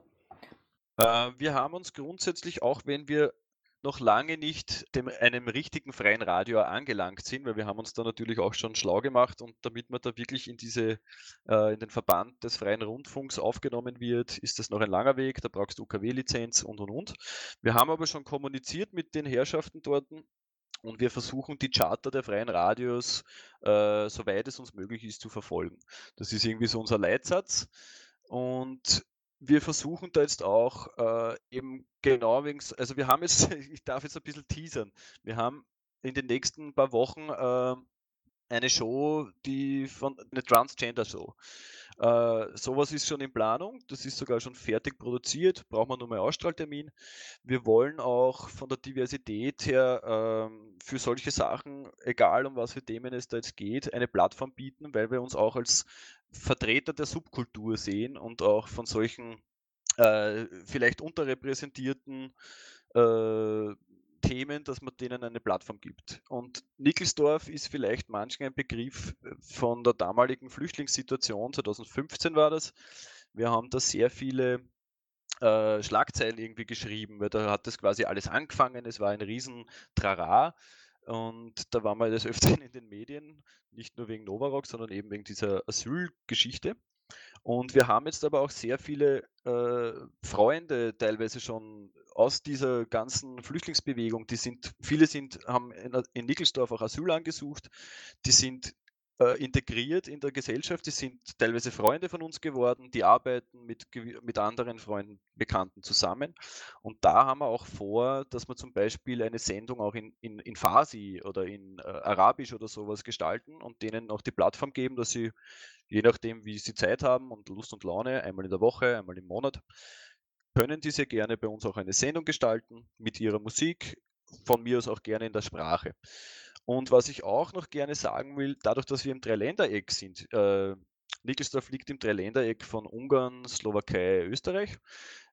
[SPEAKER 5] äh, wir haben uns grundsätzlich, auch wenn wir noch lange nicht dem, einem richtigen freien Radio angelangt sind, weil wir haben uns da natürlich auch schon schlau gemacht und damit man da wirklich in diese, äh, in den Verband des freien Rundfunks aufgenommen wird, ist das noch ein langer Weg, da brauchst du UKW-Lizenz und und und. Wir haben aber schon kommuniziert mit den Herrschaften dort und wir versuchen die Charter der freien Radios, äh, soweit es uns möglich ist, zu verfolgen. Das ist irgendwie so unser Leitsatz. Und wir versuchen da jetzt auch äh, eben genau wegen, also wir haben jetzt, ich darf jetzt ein bisschen teasern, wir haben in den nächsten paar Wochen äh, eine Show, die von eine Transgender Show. Äh, sowas ist schon in Planung, das ist sogar schon fertig produziert, braucht man nur mal Ausstrahltermin. Wir wollen auch von der Diversität her ähm, für solche Sachen, egal um was für Themen es da jetzt geht, eine Plattform bieten, weil wir uns auch als Vertreter der Subkultur sehen und auch von solchen äh, vielleicht unterrepräsentierten äh, Themen, dass man denen eine Plattform gibt. Und Nickelsdorf ist vielleicht manchen ein Begriff äh, von der damaligen Flüchtlingssituation, 2015 war das. Wir haben da sehr viele äh, Schlagzeilen irgendwie geschrieben, weil da hat das quasi alles angefangen, es war ein riesen Trara. Und da waren wir des Öfteren in den Medien, nicht nur wegen Novarock, sondern eben wegen dieser Asylgeschichte. Und wir haben jetzt aber auch sehr viele äh, Freunde teilweise schon aus dieser ganzen Flüchtlingsbewegung, die sind, viele sind, haben in, Nickelsdorf auch Asyl angesucht, die sind äh, integriert in der Gesellschaft, die sind teilweise Freunde von uns geworden, die arbeiten mit, mit anderen Freunden, Bekannten zusammen. Und da haben wir auch vor, dass wir zum Beispiel eine Sendung auch in, in, in Farsi oder in äh, Arabisch oder sowas gestalten und denen auch die Plattform geben, dass sie, je nachdem, wie sie Zeit haben und Lust und Laune, einmal in der Woche, einmal im Monat, können diese gerne bei uns auch eine Sendung gestalten mit ihrer Musik, von mir aus auch gerne in der Sprache. Und was ich auch noch gerne sagen will, dadurch, dass wir im Dreiländereck sind, äh, Nickelsdorf liegt im Dreiländereck von Ungarn, Slowakei, Österreich,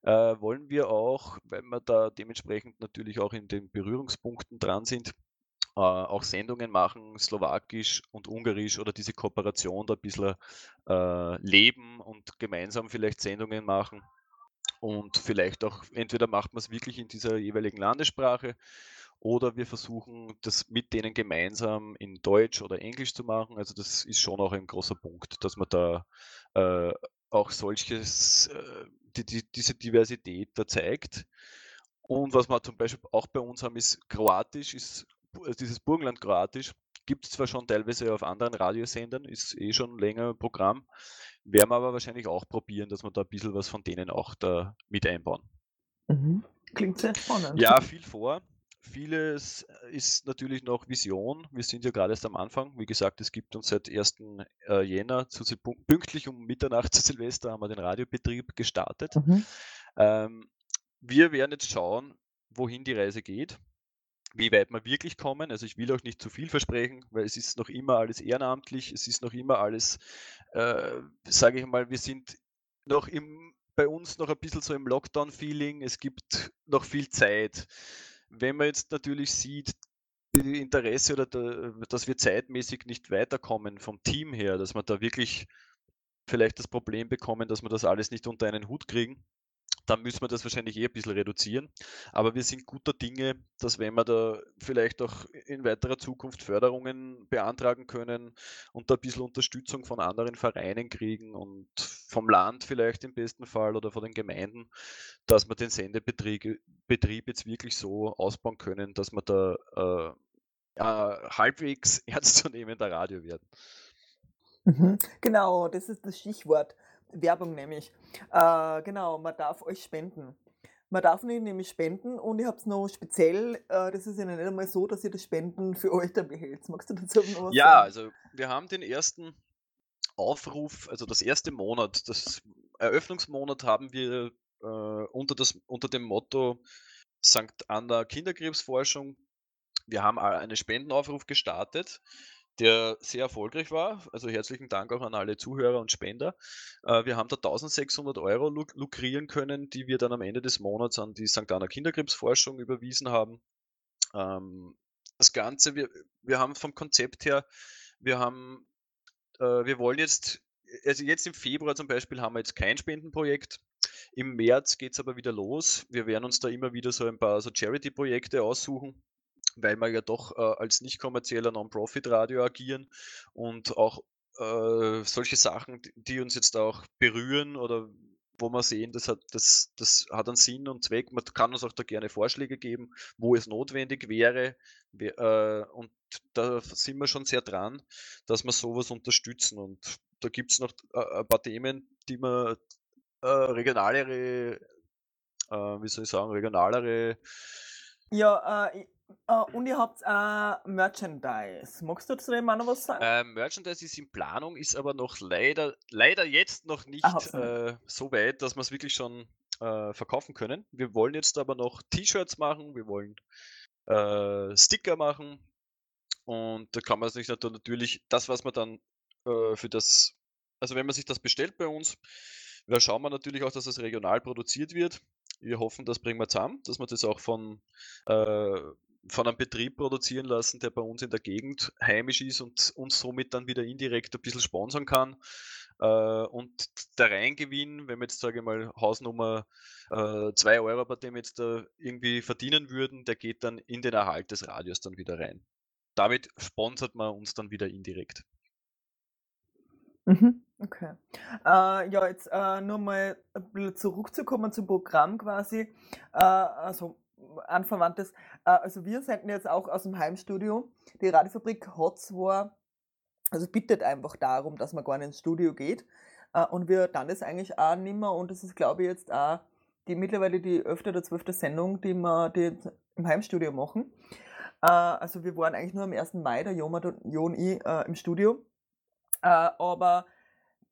[SPEAKER 5] äh, wollen wir auch, weil wir da dementsprechend natürlich auch in den Berührungspunkten dran sind, äh, auch Sendungen machen, Slowakisch und Ungarisch oder diese Kooperation da ein bisschen äh, leben und gemeinsam vielleicht Sendungen machen. Und vielleicht auch, entweder macht man es wirklich in dieser jeweiligen Landessprache oder wir versuchen, das mit denen gemeinsam in Deutsch oder Englisch zu machen. Also das ist schon auch ein großer Punkt, dass man da äh, auch solches, äh, die, die, diese Diversität da zeigt. Und was wir zum Beispiel auch bei uns haben, ist Kroatisch, ist äh, dieses Burgenland Kroatisch. Gibt es zwar schon teilweise auf anderen Radiosendern, ist eh schon länger Programm, werden wir aber wahrscheinlich auch probieren, dass wir da ein bisschen was von denen auch da mit einbauen.
[SPEAKER 3] Mhm. Klingt sehr spannend.
[SPEAKER 5] Ja, viel vor. Vieles ist natürlich noch Vision. Wir sind ja gerade erst am Anfang. Wie gesagt, es gibt uns seit 1. Äh, Jänner zu, pünktlich um Mitternacht zu Silvester haben wir den Radiobetrieb gestartet. Mhm. Ähm, wir werden jetzt schauen, wohin die Reise geht, wie weit wir wirklich kommen. Also ich will auch nicht zu viel versprechen, weil es ist noch immer alles ehrenamtlich, es ist noch immer alles, äh, sage ich mal, wir sind noch im, bei uns noch ein bisschen so im Lockdown-Feeling. Es gibt noch viel Zeit wenn man jetzt natürlich sieht, die Interesse oder der, dass wir zeitmäßig nicht weiterkommen vom Team her, dass wir da wirklich vielleicht das Problem bekommen, dass wir das alles nicht unter einen Hut kriegen, dann müssen wir das wahrscheinlich eh ein bisschen reduzieren. Aber wir sind guter Dinge, dass wenn wir da vielleicht auch in weiterer Zukunft Förderungen beantragen können und da ein bisschen Unterstützung von anderen Vereinen kriegen und vom Land vielleicht im besten Fall oder von den Gemeinden, dass wir den Sendebetrieb Betrieb jetzt wirklich so ausbauen können, dass wir da äh, äh, halbwegs ernstzunehmender Radio werden.
[SPEAKER 3] Mhm. Genau, das ist das Stichwort. Werbung nämlich. Äh, genau, man darf euch spenden. Man darf nicht nämlich spenden und ihr habt es noch speziell, äh, das ist ja nicht einmal so, dass ihr das Spenden für euch dann behält. Magst du dazu noch was
[SPEAKER 5] Ja,
[SPEAKER 3] sagen?
[SPEAKER 5] also wir haben den ersten Aufruf, also das erste Monat, das Eröffnungsmonat haben wir äh, unter, das, unter dem Motto St. Anna Kinderkrebsforschung. Wir haben einen Spendenaufruf gestartet, der sehr erfolgreich war. Also herzlichen Dank auch an alle Zuhörer und Spender. Äh, wir haben da 1600 Euro luk lukrieren können, die wir dann am Ende des Monats an die St. Anna Kinderkrebsforschung überwiesen haben. Ähm, das Ganze, wir, wir haben vom Konzept her, wir haben, äh, wir wollen jetzt, also jetzt im Februar zum Beispiel haben wir jetzt kein Spendenprojekt. Im März geht es aber wieder los. Wir werden uns da immer wieder so ein paar so Charity-Projekte aussuchen, weil wir ja doch äh, als nicht kommerzieller Non-Profit-Radio agieren und auch äh, solche Sachen, die- uns jetzt auch berühren oder wo wir sehen, das hat, das, das hat einen Sinn und Zweck. Man kann uns auch da gerne Vorschläge geben, wo es notwendig wäre. Äh, und da sind wir schon sehr dran, dass wir sowas unterstützen. Und da gibt es noch äh, ein paar Themen, die man äh, regionalere, wie soll ich sagen, regionalere
[SPEAKER 3] Ja, äh, äh, und ihr habt äh, Merchandise. Magst du zu dem auch noch was sagen?
[SPEAKER 5] Äh, Merchandise ist in Planung, ist aber noch leider, leider jetzt noch nicht
[SPEAKER 3] Ah, nicht.
[SPEAKER 5] äh, so weit, dass wir es wirklich schon äh, verkaufen können. Wir wollen jetzt aber noch T-Shirts machen, wir wollen äh, Sticker machen und da kann man sich nat- natürlich, das, was man dann für das, also wenn man sich das bestellt bei uns, da schauen wir natürlich auch, dass das regional produziert wird. Wir hoffen, das bringen wir zusammen, dass wir das auch von, äh, von einem Betrieb produzieren lassen, der bei uns in der Gegend heimisch ist und uns somit dann wieder indirekt ein bisschen sponsern kann. Äh, und der Reingewinn, wenn wir jetzt, sage ich mal, Hausnummer 2 Euro bei dem jetzt da irgendwie verdienen würden, der geht dann in den Erhalt des Radios dann wieder rein. Damit sponsert man uns dann wieder indirekt.
[SPEAKER 3] Mhm, okay. Äh, ja, jetzt äh, nur mal zurückzukommen zum Programm quasi. Äh, also anverwandtes. Äh, also wir senden jetzt auch aus dem Heimstudio. Die Radiofabrik hat zwar, also bittet einfach darum, dass man gar nicht ins Studio geht. Äh, und wir dann das eigentlich auch nimmer. Und das ist, glaube ich, jetzt auch die mittlerweile die öfter oder zwölfte Sendung, die wir die im Heimstudio machen. Äh, also wir waren eigentlich nur am 1. Mai, der Jomat und Jo und ich, im Studio. Aber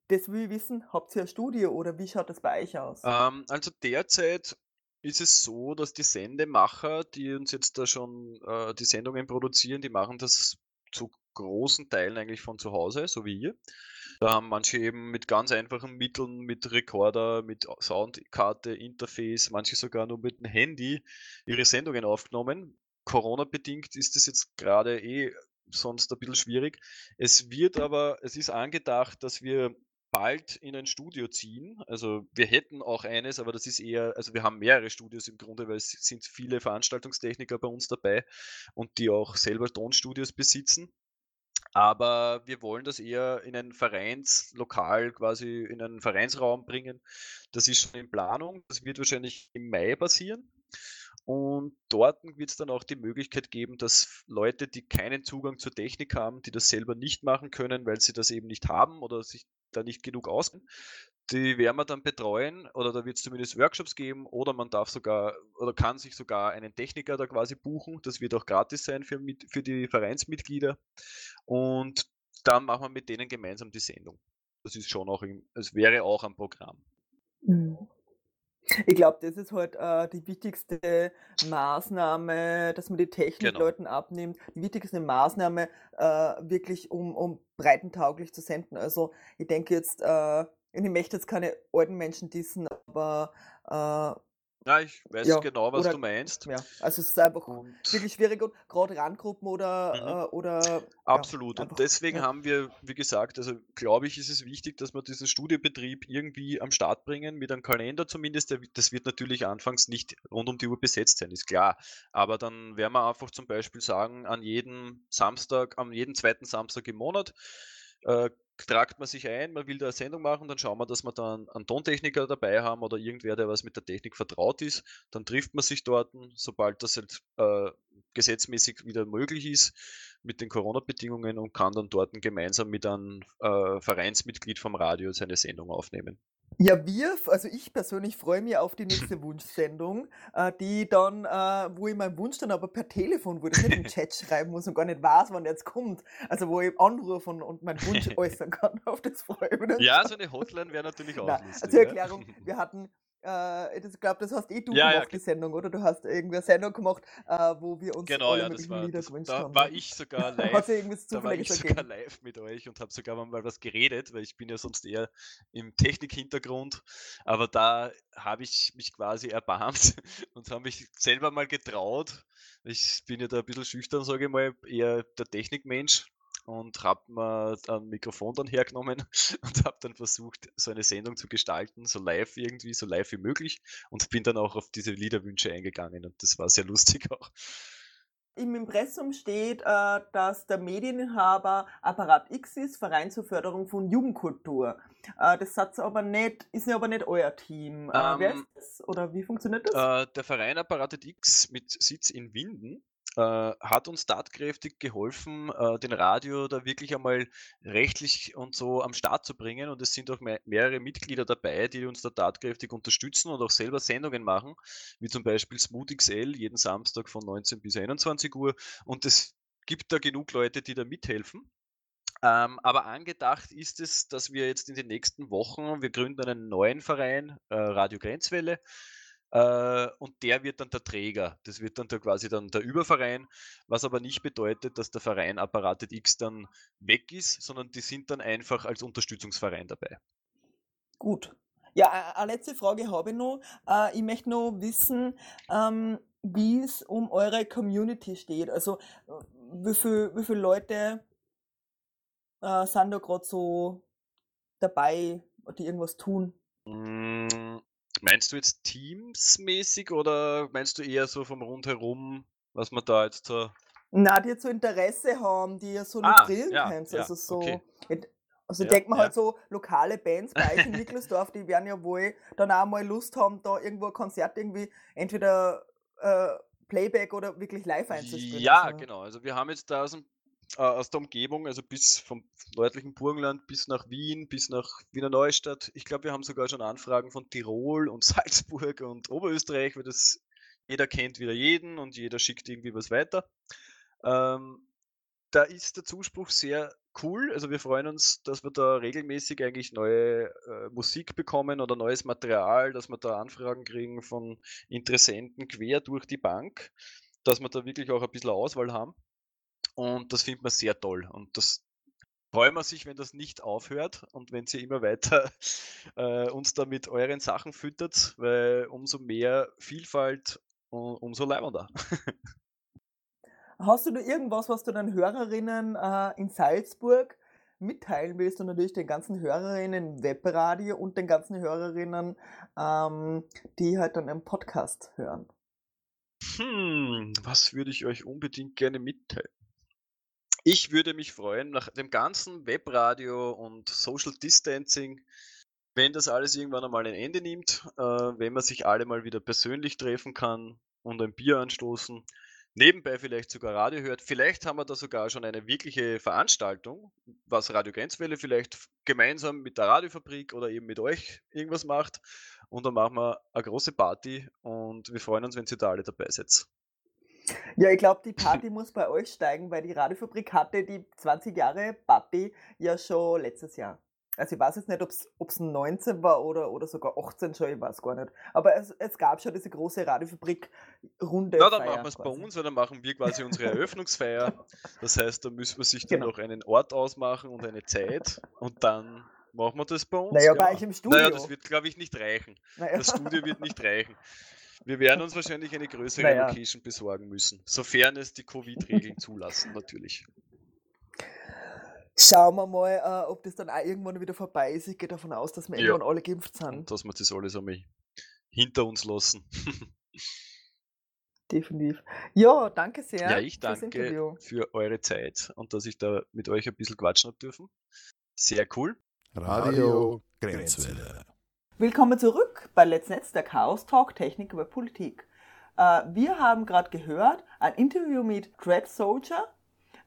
[SPEAKER 3] das will ich wissen, habt ihr ein Studio oder wie schaut das bei euch aus?
[SPEAKER 5] Ähm, also derzeit ist es so, dass die Sendemacher, die uns jetzt da schon äh, die Sendungen produzieren, die machen das zu großen Teilen eigentlich von zu Hause, so wie ihr. Da haben manche eben mit ganz einfachen Mitteln, mit Rekorder, mit Soundkarte, Interface, manche sogar nur mit dem Handy ihre Sendungen aufgenommen. Corona-bedingt ist das jetzt gerade eh sonst ein bisschen schwierig. Es wird aber, es ist angedacht, dass wir bald in ein Studio ziehen. Also wir hätten auch eines, aber das ist eher, also wir haben mehrere Studios im Grunde, weil es sind viele Veranstaltungstechniker bei uns dabei und die auch selber Tonstudios besitzen. Aber wir wollen das eher in ein Vereinslokal, quasi in einen Vereinsraum bringen. Das ist schon in Planung. Das wird wahrscheinlich im Mai passieren. Und dort wird es dann auch die Möglichkeit geben, dass Leute, die keinen Zugang zur Technik haben, die das selber nicht machen können, weil sie das eben nicht haben oder sich da nicht genug auskennen, die werden wir dann betreuen oder da wird es zumindest Workshops geben oder man darf sogar oder kann sich sogar einen Techniker da quasi buchen. Das wird auch gratis sein für, für die Vereinsmitglieder. Und dann machen wir mit denen gemeinsam die Sendung. Das ist schon auch, es wäre auch ein Programm.
[SPEAKER 3] Mhm. Ich glaube, das ist halt äh, die wichtigste Maßnahme, dass man die Technik
[SPEAKER 5] Genau.
[SPEAKER 3] Leuten abnimmt. Die wichtigste Maßnahme, äh, wirklich um, um breitentauglich zu senden. Also ich denke jetzt, äh, ich möchte jetzt keine alten Menschen dissen, aber äh,
[SPEAKER 5] Ja, ich weiß
[SPEAKER 3] Ja,
[SPEAKER 5] genau, was
[SPEAKER 3] oder-
[SPEAKER 5] du meinst.
[SPEAKER 3] Ja, also es ist einfach
[SPEAKER 5] Und
[SPEAKER 3] wirklich schwierig und gerade Randgruppen oder,
[SPEAKER 5] Mhm.
[SPEAKER 3] äh, oder
[SPEAKER 5] Absolut.
[SPEAKER 3] einfach,
[SPEAKER 5] und deswegen
[SPEAKER 3] ja.
[SPEAKER 5] haben wir, wie gesagt, also glaube ich, ist es wichtig, dass wir diesen Studiobetrieb irgendwie am Start bringen, mit einem Kalender zumindest. Der, das wird natürlich anfangs nicht rund um die Uhr besetzt sein, ist klar. Aber dann werden wir einfach zum Beispiel sagen, an jedem Samstag, am jeden zweiten Samstag im Monat äh, tragt man sich ein, man will da eine Sendung machen, dann schauen wir, dass wir dann einen Tontechniker dabei haben oder irgendwer, der was mit der Technik vertraut ist. Dann trifft man sich dort, sobald das halt äh, gesetzmäßig wieder möglich ist mit den Corona-Bedingungen und kann dann dort gemeinsam mit einem äh, Vereinsmitglied vom Radio seine Sendung aufnehmen.
[SPEAKER 3] Ja, wir, also ich persönlich freue mich auf die nächste Wunschsendung, äh, die dann, äh, wo ich meinen Wunsch dann aber per Telefon, wo ich nicht im Chat schreiben muss und gar nicht weiß, wann der jetzt kommt. Also wo ich anrufe und, meinen Wunsch äußern kann. Auf das freue ich mich.
[SPEAKER 5] Ja, so eine Hotline wäre natürlich auch
[SPEAKER 3] Nein,
[SPEAKER 5] lustig.
[SPEAKER 3] zur
[SPEAKER 5] ja.
[SPEAKER 3] Erklärung, wir hatten, äh, ich glaube, das hast eh du
[SPEAKER 5] Ja, ja,
[SPEAKER 3] gemacht, die Sendung, oder? Du hast irgendwie eine Sendung gemacht, äh, wo wir uns
[SPEAKER 5] Genau,
[SPEAKER 3] alle
[SPEAKER 5] ja,
[SPEAKER 3] möglichen
[SPEAKER 5] war,
[SPEAKER 3] Lieder
[SPEAKER 5] das,
[SPEAKER 3] gewünscht
[SPEAKER 5] da
[SPEAKER 3] haben.
[SPEAKER 5] war ich sogar live. Da war ich
[SPEAKER 3] so
[SPEAKER 5] sogar
[SPEAKER 3] ergeben.
[SPEAKER 5] live mit euch und habe sogar mal was geredet, weil ich bin ja sonst eher im Technikhintergrund. Aber da habe ich mich quasi erbarmt und habe mich selber mal getraut. Ich bin ja da ein bisschen schüchtern, sage ich mal, eher der Technikmensch und habe mir ein Mikrofon dann hergenommen und habe dann versucht, so eine Sendung zu gestalten, so live irgendwie, so live wie möglich und bin dann auch auf diese Liederwünsche eingegangen und das war sehr lustig auch.
[SPEAKER 3] Im Impressum steht, äh, dass der Medieninhaber Apparat X ist, Verein zur Förderung von Jugendkultur. Äh, das Satz aber nicht, ist ja aber nicht euer Team. Äh, wer
[SPEAKER 5] Ähm,
[SPEAKER 3] ist das? Oder wie funktioniert das?
[SPEAKER 5] Der Verein Apparatet X mit Sitz in Winden hat uns tatkräftig geholfen, äh, den Radio da wirklich einmal rechtlich und so am Start zu bringen. Und es sind auch me mehrere Mitglieder dabei, die uns da tatkräftig unterstützen und auch selber Sendungen machen, wie zum Beispiel Smooth XL jeden Samstag von 19 bis 21 Uhr. Und es gibt da genug Leute, die da mithelfen. Ähm, aber angedacht ist es, dass wir jetzt in den nächsten Wochen, wir gründen einen neuen Verein, äh, Radio Grenzwelle, äh, und der wird dann der Träger. Das wird dann der, quasi dann der Überverein, was aber nicht bedeutet, dass der Verein Apparatet X dann weg ist, sondern die sind dann einfach als Unterstützungsverein dabei.
[SPEAKER 3] Gut. Ja, eine letzte Frage habe ich noch. Äh, ich möchte noch wissen, ähm, wie es um eure Community steht. Also, äh, wie viele wie viel Leute sind da gerade so dabei, die irgendwas tun?
[SPEAKER 5] Meinst du jetzt teamsmäßig oder meinst du eher so vom Rundherum, was man da jetzt so.
[SPEAKER 3] Na, die jetzt so Interesse haben, die ihr so
[SPEAKER 5] Ah,
[SPEAKER 3] nicht drillen
[SPEAKER 5] ja,
[SPEAKER 3] könnt.
[SPEAKER 5] ja,
[SPEAKER 3] Also so.
[SPEAKER 5] okay.
[SPEAKER 3] Also
[SPEAKER 5] Ja,
[SPEAKER 3] denkt man
[SPEAKER 5] ja.
[SPEAKER 3] halt so, lokale Bands bei euch in Niklasdorf, die werden ja wohl dann auch mal Lust haben, da irgendwo ein Konzert irgendwie entweder äh, Playback oder wirklich live einzuspielen.
[SPEAKER 5] Ja,
[SPEAKER 3] also.
[SPEAKER 5] genau. Also wir haben jetzt da aus, dem, äh, aus der Umgebung, also bis vom nördlichen Burgenland bis nach Wien, bis nach Wiener Neustadt. Ich glaube, wir haben sogar schon Anfragen von Tirol und Salzburg und Oberösterreich, weil das jeder kennt wieder jeden und jeder schickt irgendwie was weiter. Ähm, da ist der Zuspruch sehr cool. Also wir freuen uns, dass wir da regelmäßig eigentlich neue äh, Musik bekommen oder neues Material, dass wir da Anfragen kriegen von Interessenten quer durch die Bank, dass wir da wirklich auch ein bisschen Auswahl haben. Und das findet man sehr toll. Und das freuen wir sich, wenn das nicht aufhört und wenn ihr immer weiter äh, uns da mit euren Sachen füttert, weil umso mehr Vielfalt, umso leibender.
[SPEAKER 3] Hast du da irgendwas, was du den Hörerinnen äh, in Salzburg mitteilen willst und natürlich den ganzen Hörerinnen im Webradio und den ganzen Hörerinnen, ähm, die halt dann im Podcast hören?
[SPEAKER 5] Hm, was würde ich euch unbedingt gerne mitteilen? Ich würde mich freuen, nach dem ganzen Webradio und Social Distancing, wenn das alles irgendwann einmal ein Ende nimmt, äh, wenn man sich alle mal wieder persönlich treffen kann und ein Bier anstoßen, nebenbei vielleicht sogar Radio hört. Vielleicht haben wir da sogar schon eine wirkliche Veranstaltung, was Radio Grenzwelle vielleicht gemeinsam mit der Radiofabrik oder eben mit euch irgendwas macht. Und dann machen wir eine große Party und wir freuen uns, wenn ihr da alle dabei seid.
[SPEAKER 3] Ja, ich glaube, die Party muss bei euch steigen, weil die Radiofabrik hatte die 20 Jahre Party ja schon letztes Jahr. Also ich weiß jetzt nicht, ob es 19 war oder, oder sogar 18 schon, ich weiß gar nicht. Aber es, es gab schon diese große Radiofabrik-Runde.
[SPEAKER 5] Na, dann machen wir es bei uns, weil dann machen wir quasi unsere Eröffnungsfeier. Das heißt, da müssen wir sich dann
[SPEAKER 3] Genau.
[SPEAKER 5] noch einen Ort ausmachen und eine Zeit und dann machen wir das bei uns.
[SPEAKER 3] Naja,
[SPEAKER 5] ja.
[SPEAKER 3] bei euch im Studio.
[SPEAKER 5] Naja, das wird, glaube ich, nicht reichen.
[SPEAKER 3] Naja.
[SPEAKER 5] Das Studio wird nicht reichen. Wir werden uns wahrscheinlich eine größere
[SPEAKER 3] Naja.
[SPEAKER 5] Location besorgen müssen, sofern es die Covid-Regeln zulassen, natürlich.
[SPEAKER 3] Schauen wir mal, äh, ob das dann auch irgendwann wieder vorbei ist. Ich gehe davon aus, dass wir
[SPEAKER 5] Ja.
[SPEAKER 3] irgendwann alle geimpft sind.
[SPEAKER 5] Und dass wir das alles einmal hinter uns lassen.
[SPEAKER 3] Definitiv. Ja, danke sehr.
[SPEAKER 5] Ja, ich danke für eure Zeit und dass ich da mit euch ein bisschen quatschen hab dürfen. Sehr cool.
[SPEAKER 2] Radio Grenzwelle.
[SPEAKER 3] Willkommen zurück bei Let's Netz, der Chaos Talk Technik über Politik. Äh, wir haben gerade gehört ein Interview mit Dread Soldier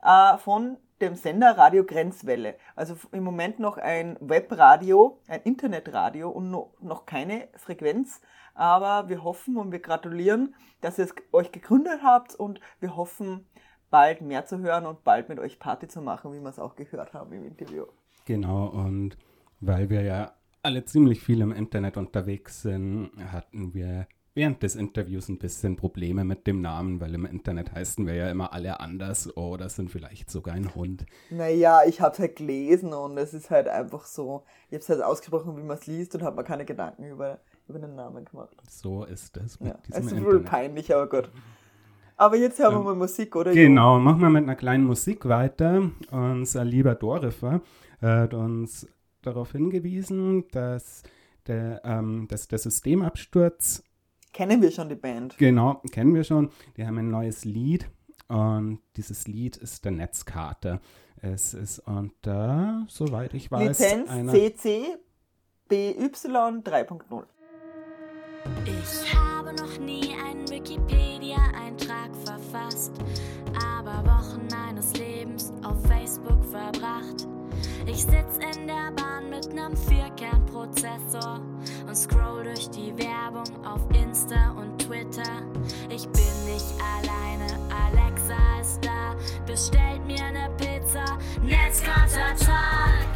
[SPEAKER 3] äh, von dem Sender Radio Grenzwelle. Also im Moment noch ein Webradio, ein Internetradio und no, noch keine Frequenz. Aber wir hoffen und wir gratulieren, dass ihr es euch gegründet habt und wir hoffen, bald mehr zu hören und bald mit euch Party zu machen, wie wir es auch gehört haben im Interview.
[SPEAKER 4] Genau, und weil wir ja alle ziemlich viel im Internet unterwegs sind, hatten wir während des Interviews ein bisschen Probleme mit dem Namen, weil im Internet heißen wir ja immer alle anders oder sind vielleicht sogar ein Hund.
[SPEAKER 3] Naja, ich habe es halt gelesen und es ist halt einfach so, ich habe es halt ausgesprochen, wie man es liest und habe mir keine Gedanken über, über den Namen gemacht.
[SPEAKER 4] So ist es mit
[SPEAKER 3] Ja, es
[SPEAKER 4] diesem
[SPEAKER 3] ist wohl peinlich, aber gut. Aber jetzt hören wir
[SPEAKER 4] Ähm,
[SPEAKER 3] mal Musik, oder?
[SPEAKER 4] Genau, machen wir mit einer kleinen Musik weiter. Unser lieber Dorifer hat uns darauf hingewiesen, dass der, ähm, dass der Systemabsturz
[SPEAKER 3] Kennen wir schon die Band?
[SPEAKER 4] Genau, kennen wir schon. Die haben ein neues Lied und dieses Lied ist der Netzkarte. Es ist unter, soweit ich weiß,
[SPEAKER 3] Lizenz
[SPEAKER 4] einer-
[SPEAKER 3] CC BY 3.0.
[SPEAKER 6] Ich habe noch nie einen Wikipedia-Eintrag verfasst, aber Wochen meines Lebens auf Facebook verbracht. Ich sitz in der Bahn mit nem Vierkernprozessor und scroll durch die Werbung auf Insta und Twitter. Ich bin nicht alleine, Alexa ist da, bestellt mir ne Pizza, Netzkontertag.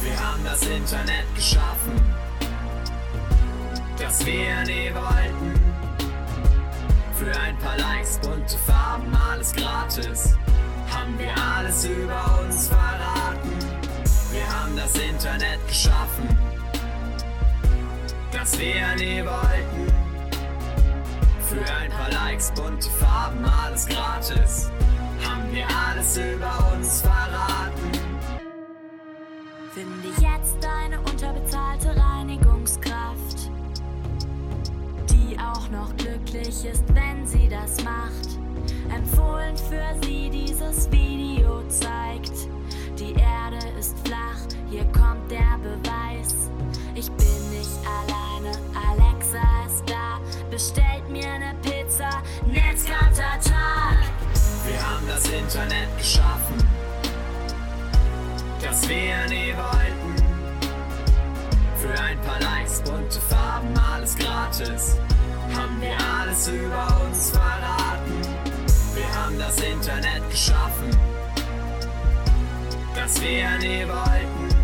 [SPEAKER 7] Wir haben das Internet geschaffen, das wir nie wollten. Für ein paar Likes, bunte Farben, alles gratis. Haben wir alles über uns verraten. Haben das Internet geschaffen, das wir nie wollten. Für ein paar Likes, bunte Farben, alles gratis. Haben wir alles über uns verraten.
[SPEAKER 6] Finde jetzt eine unterbezahlte Reinigungskraft, die auch noch glücklich ist, wenn sie das macht. Empfohlen für sie dieses Video zeigt, die Erde ist flach, hier kommt der Beweis. Ich bin nicht alleine, Alexa ist da, bestellt mir ne Pizza, Netzkontertag.
[SPEAKER 7] Wir haben das Internet geschaffen, das wir nie wollten. Für ein paar Likes, bunte Farben, alles gratis. Haben wir alles über uns verraten. Wir haben das Internet geschaffen, das wir nie wollten.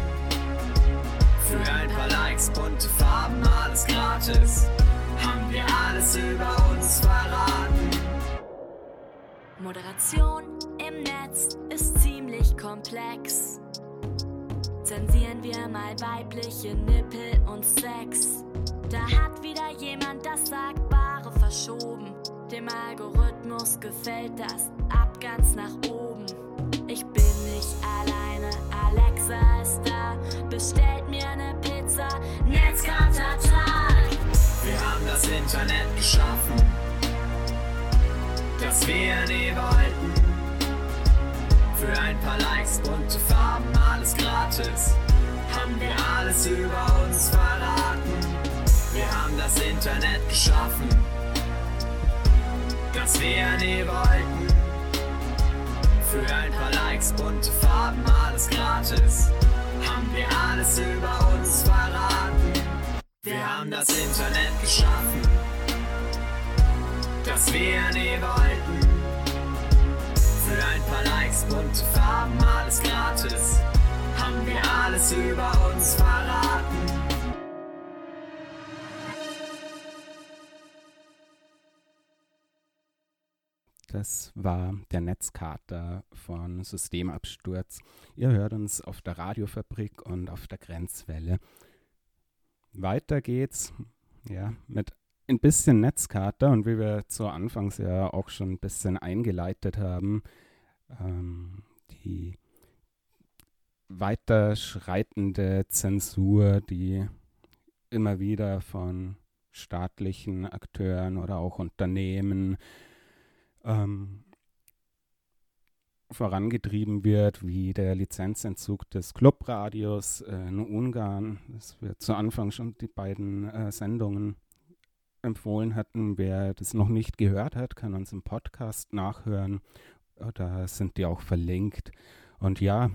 [SPEAKER 7] Bunte Farben, alles gratis. Haben wir alles über uns verraten.
[SPEAKER 6] Moderation im Netz ist ziemlich komplex. Zensieren wir mal weibliche Nippel und Sex. Da hat wieder jemand das Sagbare verschoben. Dem Algorithmus gefällt das ab ganz nach oben. Ich bin nicht alleine, Alexa ist da. Bestellt mir ne Pizza, Netzkontertag.
[SPEAKER 7] Wir haben das Internet geschaffen, das wir nie wollten. Für ein paar Likes, bunte Farben, alles gratis. Haben wir alles über uns verraten. Wir haben das Internet geschaffen, das wir nie wollten. Für ein paar Likes, bunte Farben, alles gratis. Haben wir alles über uns verraten. Wir haben das Internet geschaffen, das wir nie wollten. Für ein paar Likes, bunte Farben, alles gratis. Haben wir alles über uns verraten.
[SPEAKER 4] Das war der Netzkater von Systemabsturz. Ihr hört uns auf der Radiofabrik und auf der Grenzwelle. Weiter geht's ja, mit ein bisschen Netzkarte und wie wir zu Anfangs ja auch schon ein bisschen eingeleitet haben, ähm, die weiterschreitende Zensur, die immer wieder von staatlichen Akteuren oder auch Unternehmen ähm, vorangetrieben wird, wie der Lizenzentzug des Clubradios äh, in Ungarn. Das wir zu Anfang schon die beiden äh, Sendungen empfohlen hatten. Wer das noch nicht gehört hat, kann uns im Podcast nachhören. Da sind die auch verlinkt. Und ja,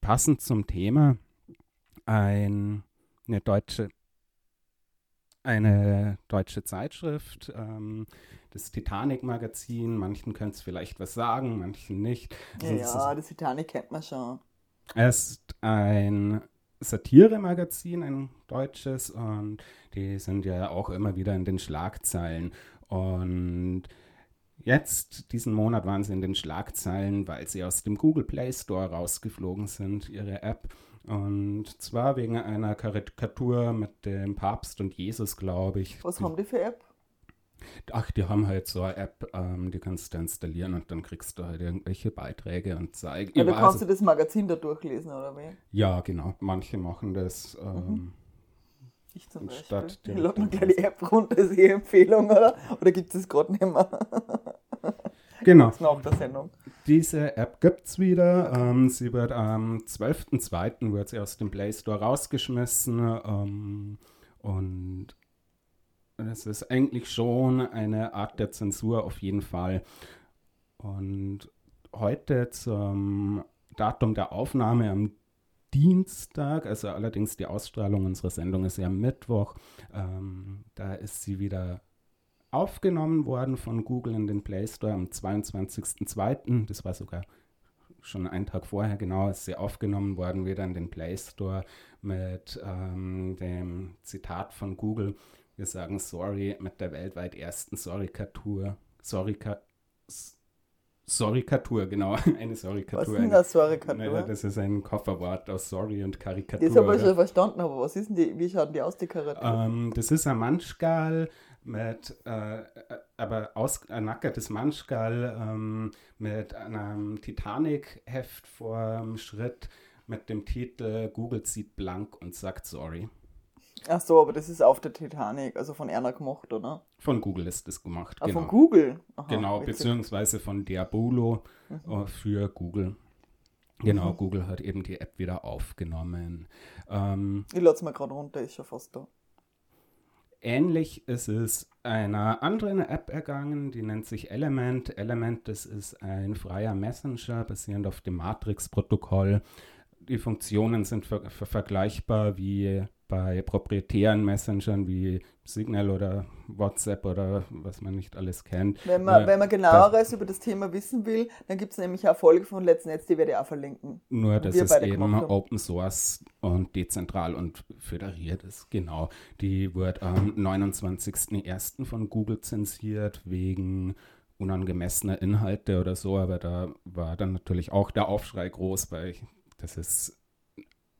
[SPEAKER 4] passend zum Thema, ein, eine deutsche eine deutsche Zeitschrift, ähm, das Titanic-Magazin. Manchen können es vielleicht was sagen, manchen nicht.
[SPEAKER 3] Ja, ja, das Titanic kennt man schon.
[SPEAKER 4] Es ist ein Satire-Magazin, ein deutsches, und die sind ja auch immer wieder in den Schlagzeilen. Und jetzt, diesen Monat, waren sie in den Schlagzeilen, weil sie aus dem Google Play Store rausgeflogen sind, ihre App. Und zwar wegen einer Karikatur mit dem Papst und Jesus, glaube ich.
[SPEAKER 3] Was haben die für App?
[SPEAKER 4] Ach, die haben halt so eine App, ähm, die kannst du installieren und dann kriegst du halt irgendwelche Beiträge und zeigen.
[SPEAKER 3] Ja, du kannst du das Magazin da durchlesen, oder wie?
[SPEAKER 4] Ja, genau. Manche machen das. Ähm, mhm.
[SPEAKER 3] Ich zum Beispiel. Ich lade mir gleich die App runter, das ist eh Empfehlung, oder? Oder gibt es gerade nicht mehr?
[SPEAKER 4] Genau.
[SPEAKER 3] Nach der Sendung.
[SPEAKER 4] Diese App gibt es wieder. Ähm, sie wird am 12.02. wird sie aus dem Play Store rausgeschmissen. Ähm, und es ist eigentlich schon eine Art der Zensur auf jeden Fall. Und heute zum Datum der Aufnahme am Dienstag, also allerdings die Ausstrahlung unserer Sendung ist ja Mittwoch, ähm, da ist sie wieder aufgenommen worden von Google in den Play Store am 22.02. Das war sogar schon einen Tag vorher, genau, ist sie aufgenommen worden, wieder in den Play Store mit ähm, dem Zitat von Google. Wir sagen sorry mit der weltweit ersten Sorry-Kartur. Sorry-Kartur, genau. Eine Sorry-Kartur.
[SPEAKER 3] Was ist denn das Sorry-Kartur?
[SPEAKER 4] Das ist ein Kofferwort aus Sorry und Karikatur.
[SPEAKER 3] Das habe ich schon verstanden, aber was ist denn die, wie schauen die aus, die Karikatur?
[SPEAKER 4] Ähm, das ist ein Manschgal mit, äh, aber aus, ein nackertes Manschgal ähm, mit einem Titanic-Heft vor dem Schritt mit dem Titel Google zieht blank und sagt sorry.
[SPEAKER 3] Ach so, aber das ist auf der Titanic, also von Erna gemacht, oder?
[SPEAKER 4] Von Google ist das gemacht.
[SPEAKER 3] Ah, genau. von Google?
[SPEAKER 4] Aha, genau, witzig. beziehungsweise von Diabolo mhm. Äh, für Google. Genau, mhm. Google hat eben die App wieder aufgenommen.
[SPEAKER 3] Ähm, ich lade es mal gerade runter, ist schon fast da.
[SPEAKER 4] Ähnlich ist es einer anderen App ergangen, die nennt sich Element. Element, das ist ein freier Messenger basierend auf dem Matrix-Protokoll. Die Funktionen sind ver ver vergleichbar wie bei proprietären Messengern wie Signal oder WhatsApp oder was man nicht alles kennt.
[SPEAKER 3] Wenn man, wenn man genaueres über das Thema wissen will, dann gibt es nämlich eine Folge von Let's Netz, die werde ich auch verlinken.
[SPEAKER 4] Nur, dass es eben Open Source und dezentral und föderiert ist. Genau. Die wird am 29.01. von Google zensiert wegen unangemessener Inhalte oder so, aber da war dann natürlich auch der Aufschrei groß, weil das ist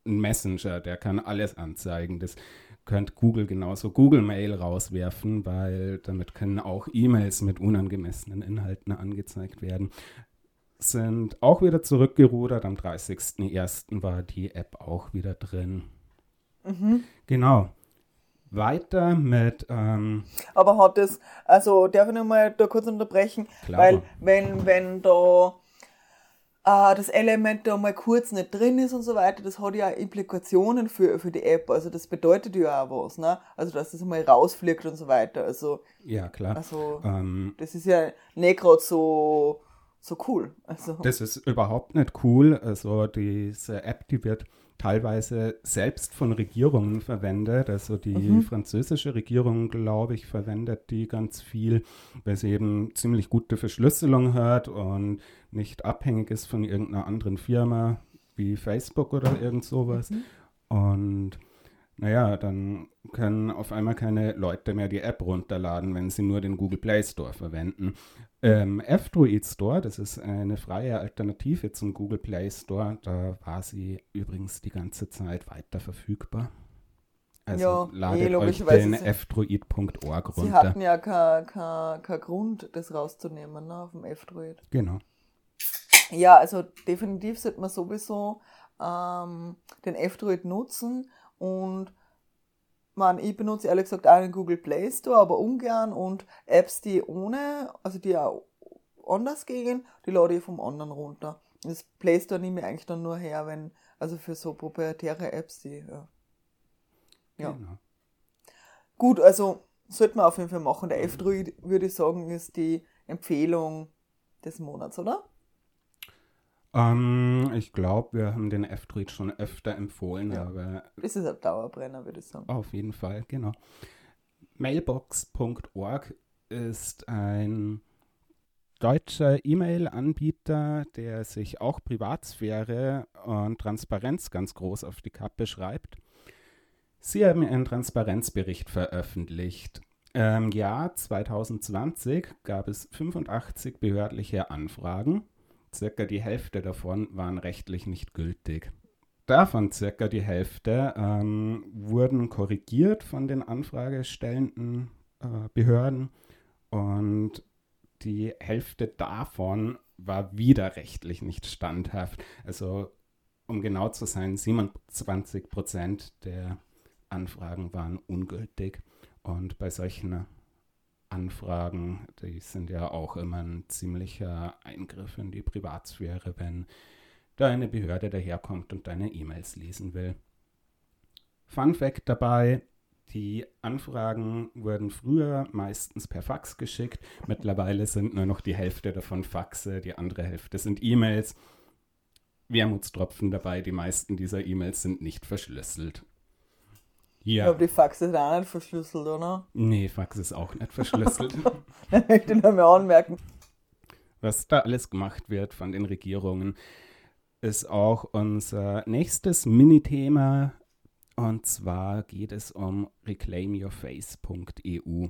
[SPEAKER 4] ein Messenger, der kann alles anzeigen. Das könnte Google genauso Google Mail rauswerfen, weil damit können auch E-Mails mit unangemessenen Inhalten angezeigt werden. Sind auch wieder zurückgerudert. Am 30.01. war die App auch wieder drin. Mhm. Genau. Weiter mit. Ähm,
[SPEAKER 3] Aber hat es, also darf ich nochmal da kurz unterbrechen, Klar. weil wenn, wenn da das Element da mal kurz nicht drin ist und so weiter, das hat ja Implikationen für, für die App. Also das bedeutet ja auch was, ne? Also dass das mal rausfliegt und so weiter. Also,
[SPEAKER 4] ja, klar.
[SPEAKER 3] Also ähm, das ist ja nicht gerade so, so cool. Also.
[SPEAKER 4] Das ist überhaupt nicht cool. Also diese App, die wird teilweise selbst von Regierungen verwendet. Also die mhm. französische Regierung, glaube ich, verwendet die ganz viel, weil sie eben ziemlich gute Verschlüsselung hat und nicht abhängig ist von irgendeiner anderen Firma wie Facebook oder irgend sowas. Mhm. Und naja, dann können auf einmal keine Leute mehr die App runterladen, wenn sie nur den Google Play Store verwenden. Ähm, F-Droid Store, das ist eine freie Alternative zum Google Play Store, da war sie übrigens die ganze Zeit weiter verfügbar. Also
[SPEAKER 3] Ja,
[SPEAKER 4] ladet
[SPEAKER 3] eh,
[SPEAKER 4] euch den fdroid.org
[SPEAKER 3] Sie
[SPEAKER 4] runter.
[SPEAKER 3] hatten ja keinen kein, kein Grund, das rauszunehmen ne, auf dem F-Droid.
[SPEAKER 4] Genau.
[SPEAKER 3] Ja, also definitiv sollte man sowieso ähm, den F-Droid nutzen und man, ich benutze ehrlich gesagt auch den Google Play Store, aber ungern und Apps, die ohne, also die auch anders gehen, die lade ich vom anderen runter. Das Play Store nehme ich eigentlich dann nur her, wenn, also für so proprietäre Apps, die, ja. Ja.
[SPEAKER 4] genau.
[SPEAKER 3] Gut, also sollte man auf jeden Fall machen. Der F-Droid, würde ich sagen, ist die Empfehlung des Monats, oder?
[SPEAKER 4] Ähm, ich glaube, wir haben den F-Droid schon öfter empfohlen,
[SPEAKER 3] Ja.
[SPEAKER 4] aber
[SPEAKER 3] ist ein Dauerbrenner, würde ich sagen.
[SPEAKER 4] Auf jeden Fall, genau. Mailbox.org ist ein deutscher E-Mail-Anbieter, der sich auch Privatsphäre und Transparenz ganz groß auf die Kappe schreibt. Sie haben einen Transparenzbericht veröffentlicht. Im Jahr 2020 gab es 85 behördliche Anfragen. Circa die Hälfte davon waren rechtlich nicht gültig. Davon circa die Hälfte ähm, wurden korrigiert von den anfragestellenden äh, Behörden und die Hälfte davon war wieder rechtlich nicht standhaft. Also um genau zu sein, 27 Prozent der Anfragen waren ungültig. Und bei solchen Anfragen, die sind ja auch immer ein ziemlicher Eingriff in die Privatsphäre, wenn da eine Behörde daherkommt und deine E-Mails lesen will. Fun Fact dabei, die Anfragen wurden früher meistens per Fax geschickt. Mittlerweile sind nur noch die Hälfte davon Faxe, die andere Hälfte sind E-Mails. Wermutstropfen dabei, die meisten dieser E-Mails sind nicht verschlüsselt.
[SPEAKER 3] Ich
[SPEAKER 4] Ja,
[SPEAKER 3] glaube, die Faxe sind auch nicht verschlüsselt, oder?
[SPEAKER 4] nee, Fax ist auch nicht verschlüsselt.
[SPEAKER 3] Ich möchte nur mal anmerken.
[SPEAKER 4] was da alles gemacht wird von den Regierungen, ist auch unser nächstes Mini-Thema. Und zwar geht es um reclaimyourface.eu.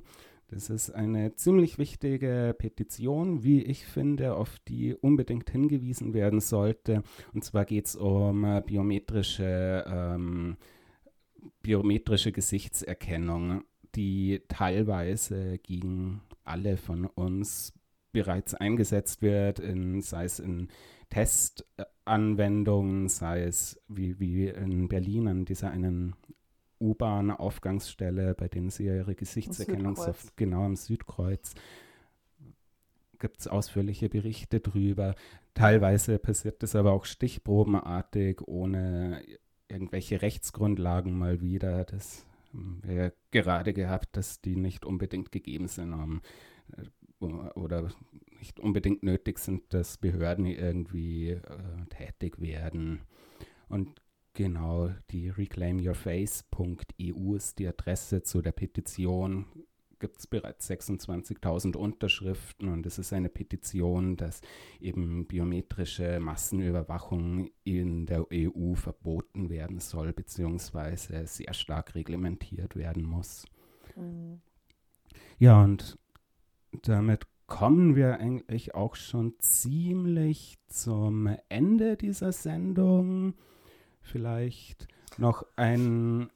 [SPEAKER 4] Das ist eine ziemlich wichtige Petition, wie ich finde, auf die unbedingt hingewiesen werden sollte. Und zwar geht es um äh, biometrische, ähm, biometrische Gesichtserkennung, die teilweise gegen alle von uns bereits eingesetzt wird, in, sei es in Testanwendungen, sei es wie, wie in Berlin an dieser einen U-Bahn-Aufgangsstelle, bei denen sie ihre Gesichtserkennungssoftware, genau am Südkreuz, gibt es ausführliche Berichte drüber. Teilweise passiert das aber auch stichprobenartig, ohne irgendwelche Rechtsgrundlagen mal wieder. Das haben wir gerade gehabt, dass die nicht unbedingt gegeben sind, um, äh, oder nicht unbedingt nötig sind, dass Behörden irgendwie äh, tätig werden. Und genau, die reclaimyourface.eu ist die Adresse zu der Petition. Gibt es bereits 26.000 Unterschriften und es ist eine Petition, dass eben biometrische Massenüberwachung in der EU verboten werden soll, beziehungsweise sehr stark reglementiert werden muss.
[SPEAKER 3] Mhm.
[SPEAKER 4] Ja, und damit kommen wir eigentlich auch schon ziemlich zum Ende dieser Sendung. Vielleicht noch ein,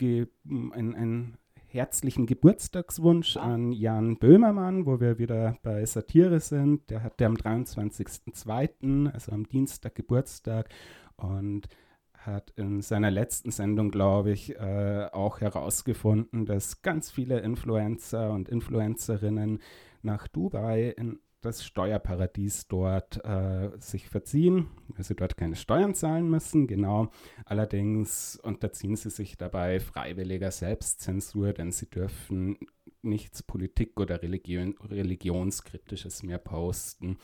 [SPEAKER 4] ein, ein herzlichen Geburtstagswunsch an Jan Böhmermann, wo wir wieder bei Satire sind. Der hatte am 23.02., also am Dienstag Geburtstag und hat in seiner letzten Sendung, glaube ich, äh, auch herausgefunden, dass ganz viele Influencer und Influencerinnen nach Dubai in das Steuerparadies dort äh, sich verziehen, weil sie dort keine Steuern zahlen müssen, genau. Allerdings unterziehen sie sich dabei freiwilliger Selbstzensur, denn sie dürfen nichts Politik- oder Religion, Religionskritisches mehr posten.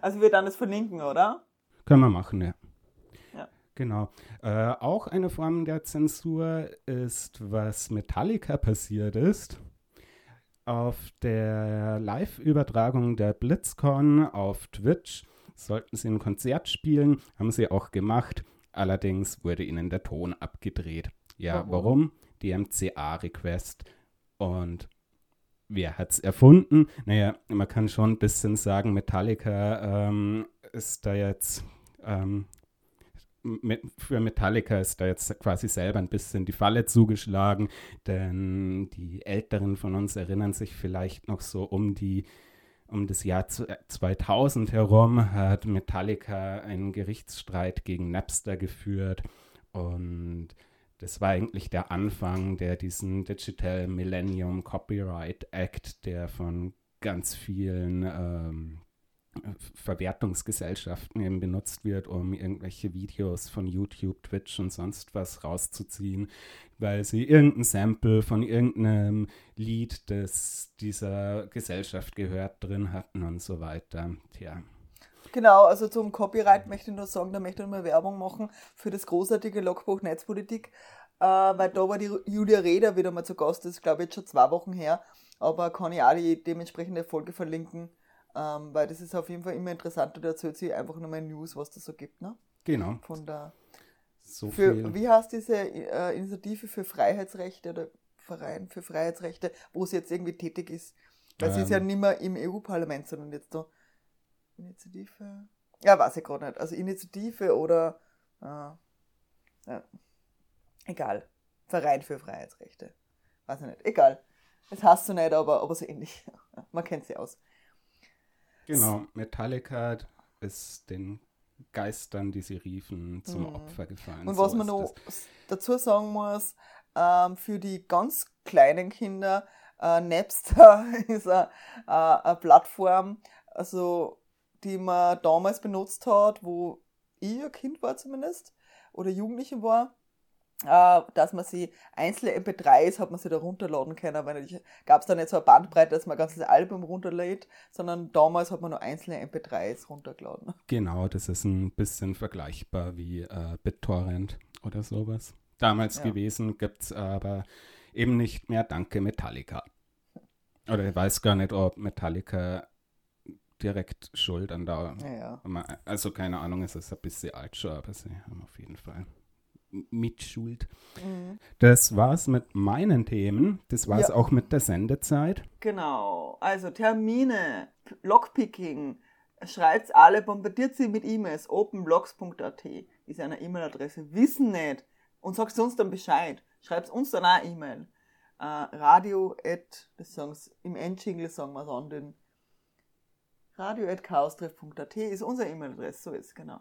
[SPEAKER 3] Also wir dann das verlinken, oder?
[SPEAKER 4] Können wir machen, ja.
[SPEAKER 3] Ja.
[SPEAKER 4] Genau. Äh, auch eine Form der Zensur ist, was Metallica passiert ist. Auf der Live-Übertragung der BlitzCon auf Twitch sollten sie ein Konzert spielen, haben sie auch gemacht. Allerdings wurde ihnen der Ton abgedreht. Ja,
[SPEAKER 3] Warum?
[SPEAKER 4] warum? DMCA-Request. Und wer hat's erfunden? Naja, man kann schon ein bisschen sagen, Metallica ähm, ist da jetzt ähm, für Metallica ist da jetzt quasi selber ein bisschen die Falle zugeschlagen, denn die Älteren von uns erinnern sich vielleicht noch so um die um das Jahr 2000 herum hat Metallica einen Gerichtsstreit gegen Napster geführt und das war eigentlich der Anfang der diesen Digital Millennium Copyright Act, der von ganz vielen ähm, Verwertungsgesellschaften eben benutzt wird, um irgendwelche Videos von YouTube, Twitch und sonst was rauszuziehen, weil sie irgendein Sample von irgendeinem Lied, das dieser Gesellschaft gehört, drin hatten und so weiter. Tja.
[SPEAKER 3] Genau, also zum Copyright möchte ich nur sagen, da möchte ich mal Werbung machen für das großartige Logbuch Netzpolitik, äh, weil da war die Julia Reda wieder mal zu Gast, das ist glaube ich jetzt schon zwei Wochen her, aber kann ich auch die dementsprechende Folge verlinken, ähm, weil das ist auf jeden Fall immer interessant und da erzählt sie einfach nochmal News, was das so gibt, ne?
[SPEAKER 4] Genau.
[SPEAKER 3] Von der,
[SPEAKER 4] So
[SPEAKER 3] für,
[SPEAKER 4] viel.
[SPEAKER 3] wie heißt diese äh, Initiative für Freiheitsrechte oder Verein für Freiheitsrechte, wo sie jetzt irgendwie tätig ist? Weil sie ist ja
[SPEAKER 4] Ähm.
[SPEAKER 3] nicht mehr im EU-Parlament, sondern jetzt da Initiative. Ja, weiß ich gerade nicht. Also Initiative oder äh, ja. egal. Verein für Freiheitsrechte. Weiß ich nicht. Egal. Das hast du nicht, aber, aber so ähnlich. Man kennt sie aus.
[SPEAKER 4] Genau, Metallica ist den Geistern, die sie riefen, zum
[SPEAKER 3] Mhm.
[SPEAKER 4] Opfer gefallen.
[SPEAKER 3] Und
[SPEAKER 4] So
[SPEAKER 3] was man
[SPEAKER 4] ist
[SPEAKER 3] noch
[SPEAKER 4] das.
[SPEAKER 3] dazu sagen muss, ähm, für die ganz kleinen Kinder, äh, Napster ist eine, äh, eine Plattform, also die man damals benutzt hat, wo ich ein Kind war zumindest, oder Jugendliche war, dass man sie einzelne MP3s hat man sie da runterladen können, weil gab es da nicht so eine Bandbreite, dass man ein ganzes Album runterlädt, sondern damals hat man nur einzelne MP3s runtergeladen.
[SPEAKER 4] Genau, das ist ein bisschen vergleichbar wie äh, BitTorrent oder sowas. Damals
[SPEAKER 3] Ja.
[SPEAKER 4] gewesen, gibt es aber eben nicht mehr, danke Metallica. Oder ich weiß gar nicht, ob Metallica direkt schuld an da.
[SPEAKER 3] Ja,
[SPEAKER 4] Also keine Ahnung, es ist ein bisschen alt schon, aber sie haben auf jeden Fall Mitschuld.
[SPEAKER 3] Mhm.
[SPEAKER 4] Das war's mit meinen Themen. Das war's
[SPEAKER 3] Ja.
[SPEAKER 4] auch mit der Sendezeit.
[SPEAKER 3] Genau, also Termine, Lockpicking, schreibt alle, bombardiert sie mit E-Mails, openblogs.at ist eine E-Mail-Adresse, wissen nicht und sagt uns dann Bescheid. Schreibt uns dann auch E-Mail. Äh, radio at, das sagen sie, im Endjingle sagen wir es an, den radio at chaostreff.at ist unsere E-Mail-Adresse, so ist es, genau.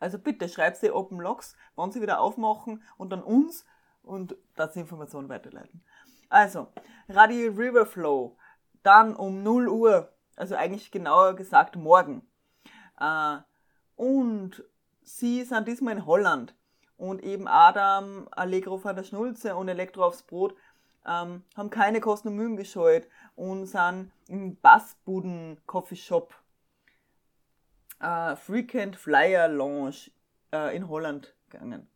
[SPEAKER 3] Also bitte schreibt sie Open Logs, wann sie wieder aufmachen und dann uns und das Informationen weiterleiten. Also, Radio Riverflow, dann um 0 Uhr, also eigentlich genauer gesagt morgen. Äh, und sie sind diesmal in Holland. Und eben Adam, Allegro von der Schnulze und Elektro aufs Brot ähm, haben keine Kosten und Mühen gescheut und sind im Bassbuden Coffee Shop äh, Frequent Flyer Lounge äh, in Holland gegangen.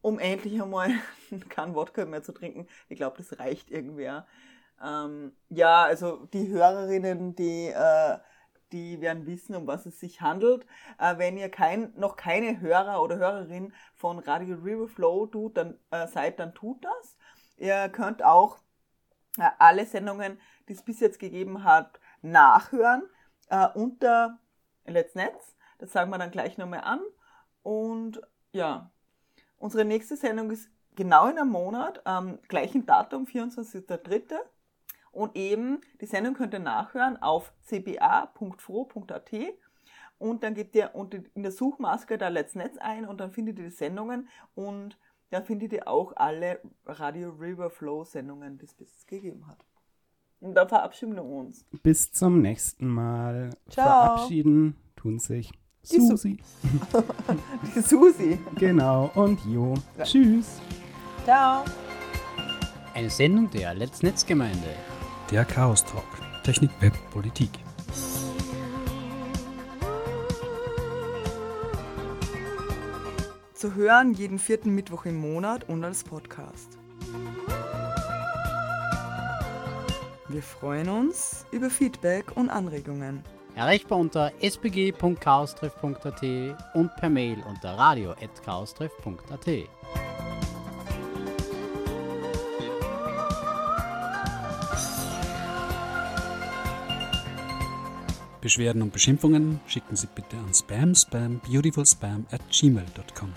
[SPEAKER 3] Um endlich einmal kein Wodka mehr zu trinken. Ich glaube, das reicht irgendwer. Ähm, ja, also die Hörerinnen, die, äh, die werden wissen, um was es sich handelt. Äh, wenn ihr kein, noch keine Hörer oder Hörerin von Radio Riverflow tut, dann, äh, seid, dann tut das. Ihr könnt auch äh, alle Sendungen, die es bis jetzt gegeben hat, nachhören äh, unter Let's Netz. Das sagen wir dann gleich nochmal an. Und ja, unsere nächste Sendung ist genau in einem Monat, am gleichen Datum, 24.03. Und eben, die Sendung könnt ihr nachhören auf cba.fro.at und dann gebt ihr in der Suchmaske da Let's Netz ein und dann findet ihr die Sendungen und dann findet ihr auch alle Radio Riverflow Sendungen, die es bis jetzt gegeben hat. Und dann verabschieden wir uns.
[SPEAKER 4] Bis zum nächsten Mal.
[SPEAKER 3] Ciao.
[SPEAKER 4] Verabschieden tun sich
[SPEAKER 3] Die Su-
[SPEAKER 4] Susi.
[SPEAKER 3] Die Susi.
[SPEAKER 4] Genau, und Jo.
[SPEAKER 3] Ja.
[SPEAKER 4] Tschüss.
[SPEAKER 3] Ciao.
[SPEAKER 8] Eine Sendung der Let's Netzgemeinde.
[SPEAKER 9] Der Chaos Talk. Technik, Web, Politik.
[SPEAKER 3] Zu hören jeden vierten Mittwoch im Monat und als Podcast. Wir freuen uns über Feedback und Anregungen.
[SPEAKER 8] Erreichbar unter spg.chaostreff.at und per Mail unter radio.chaostreff.at.
[SPEAKER 9] Beschwerden und Beschimpfungen schicken Sie bitte an spam spam beautifulspam at gmail.com.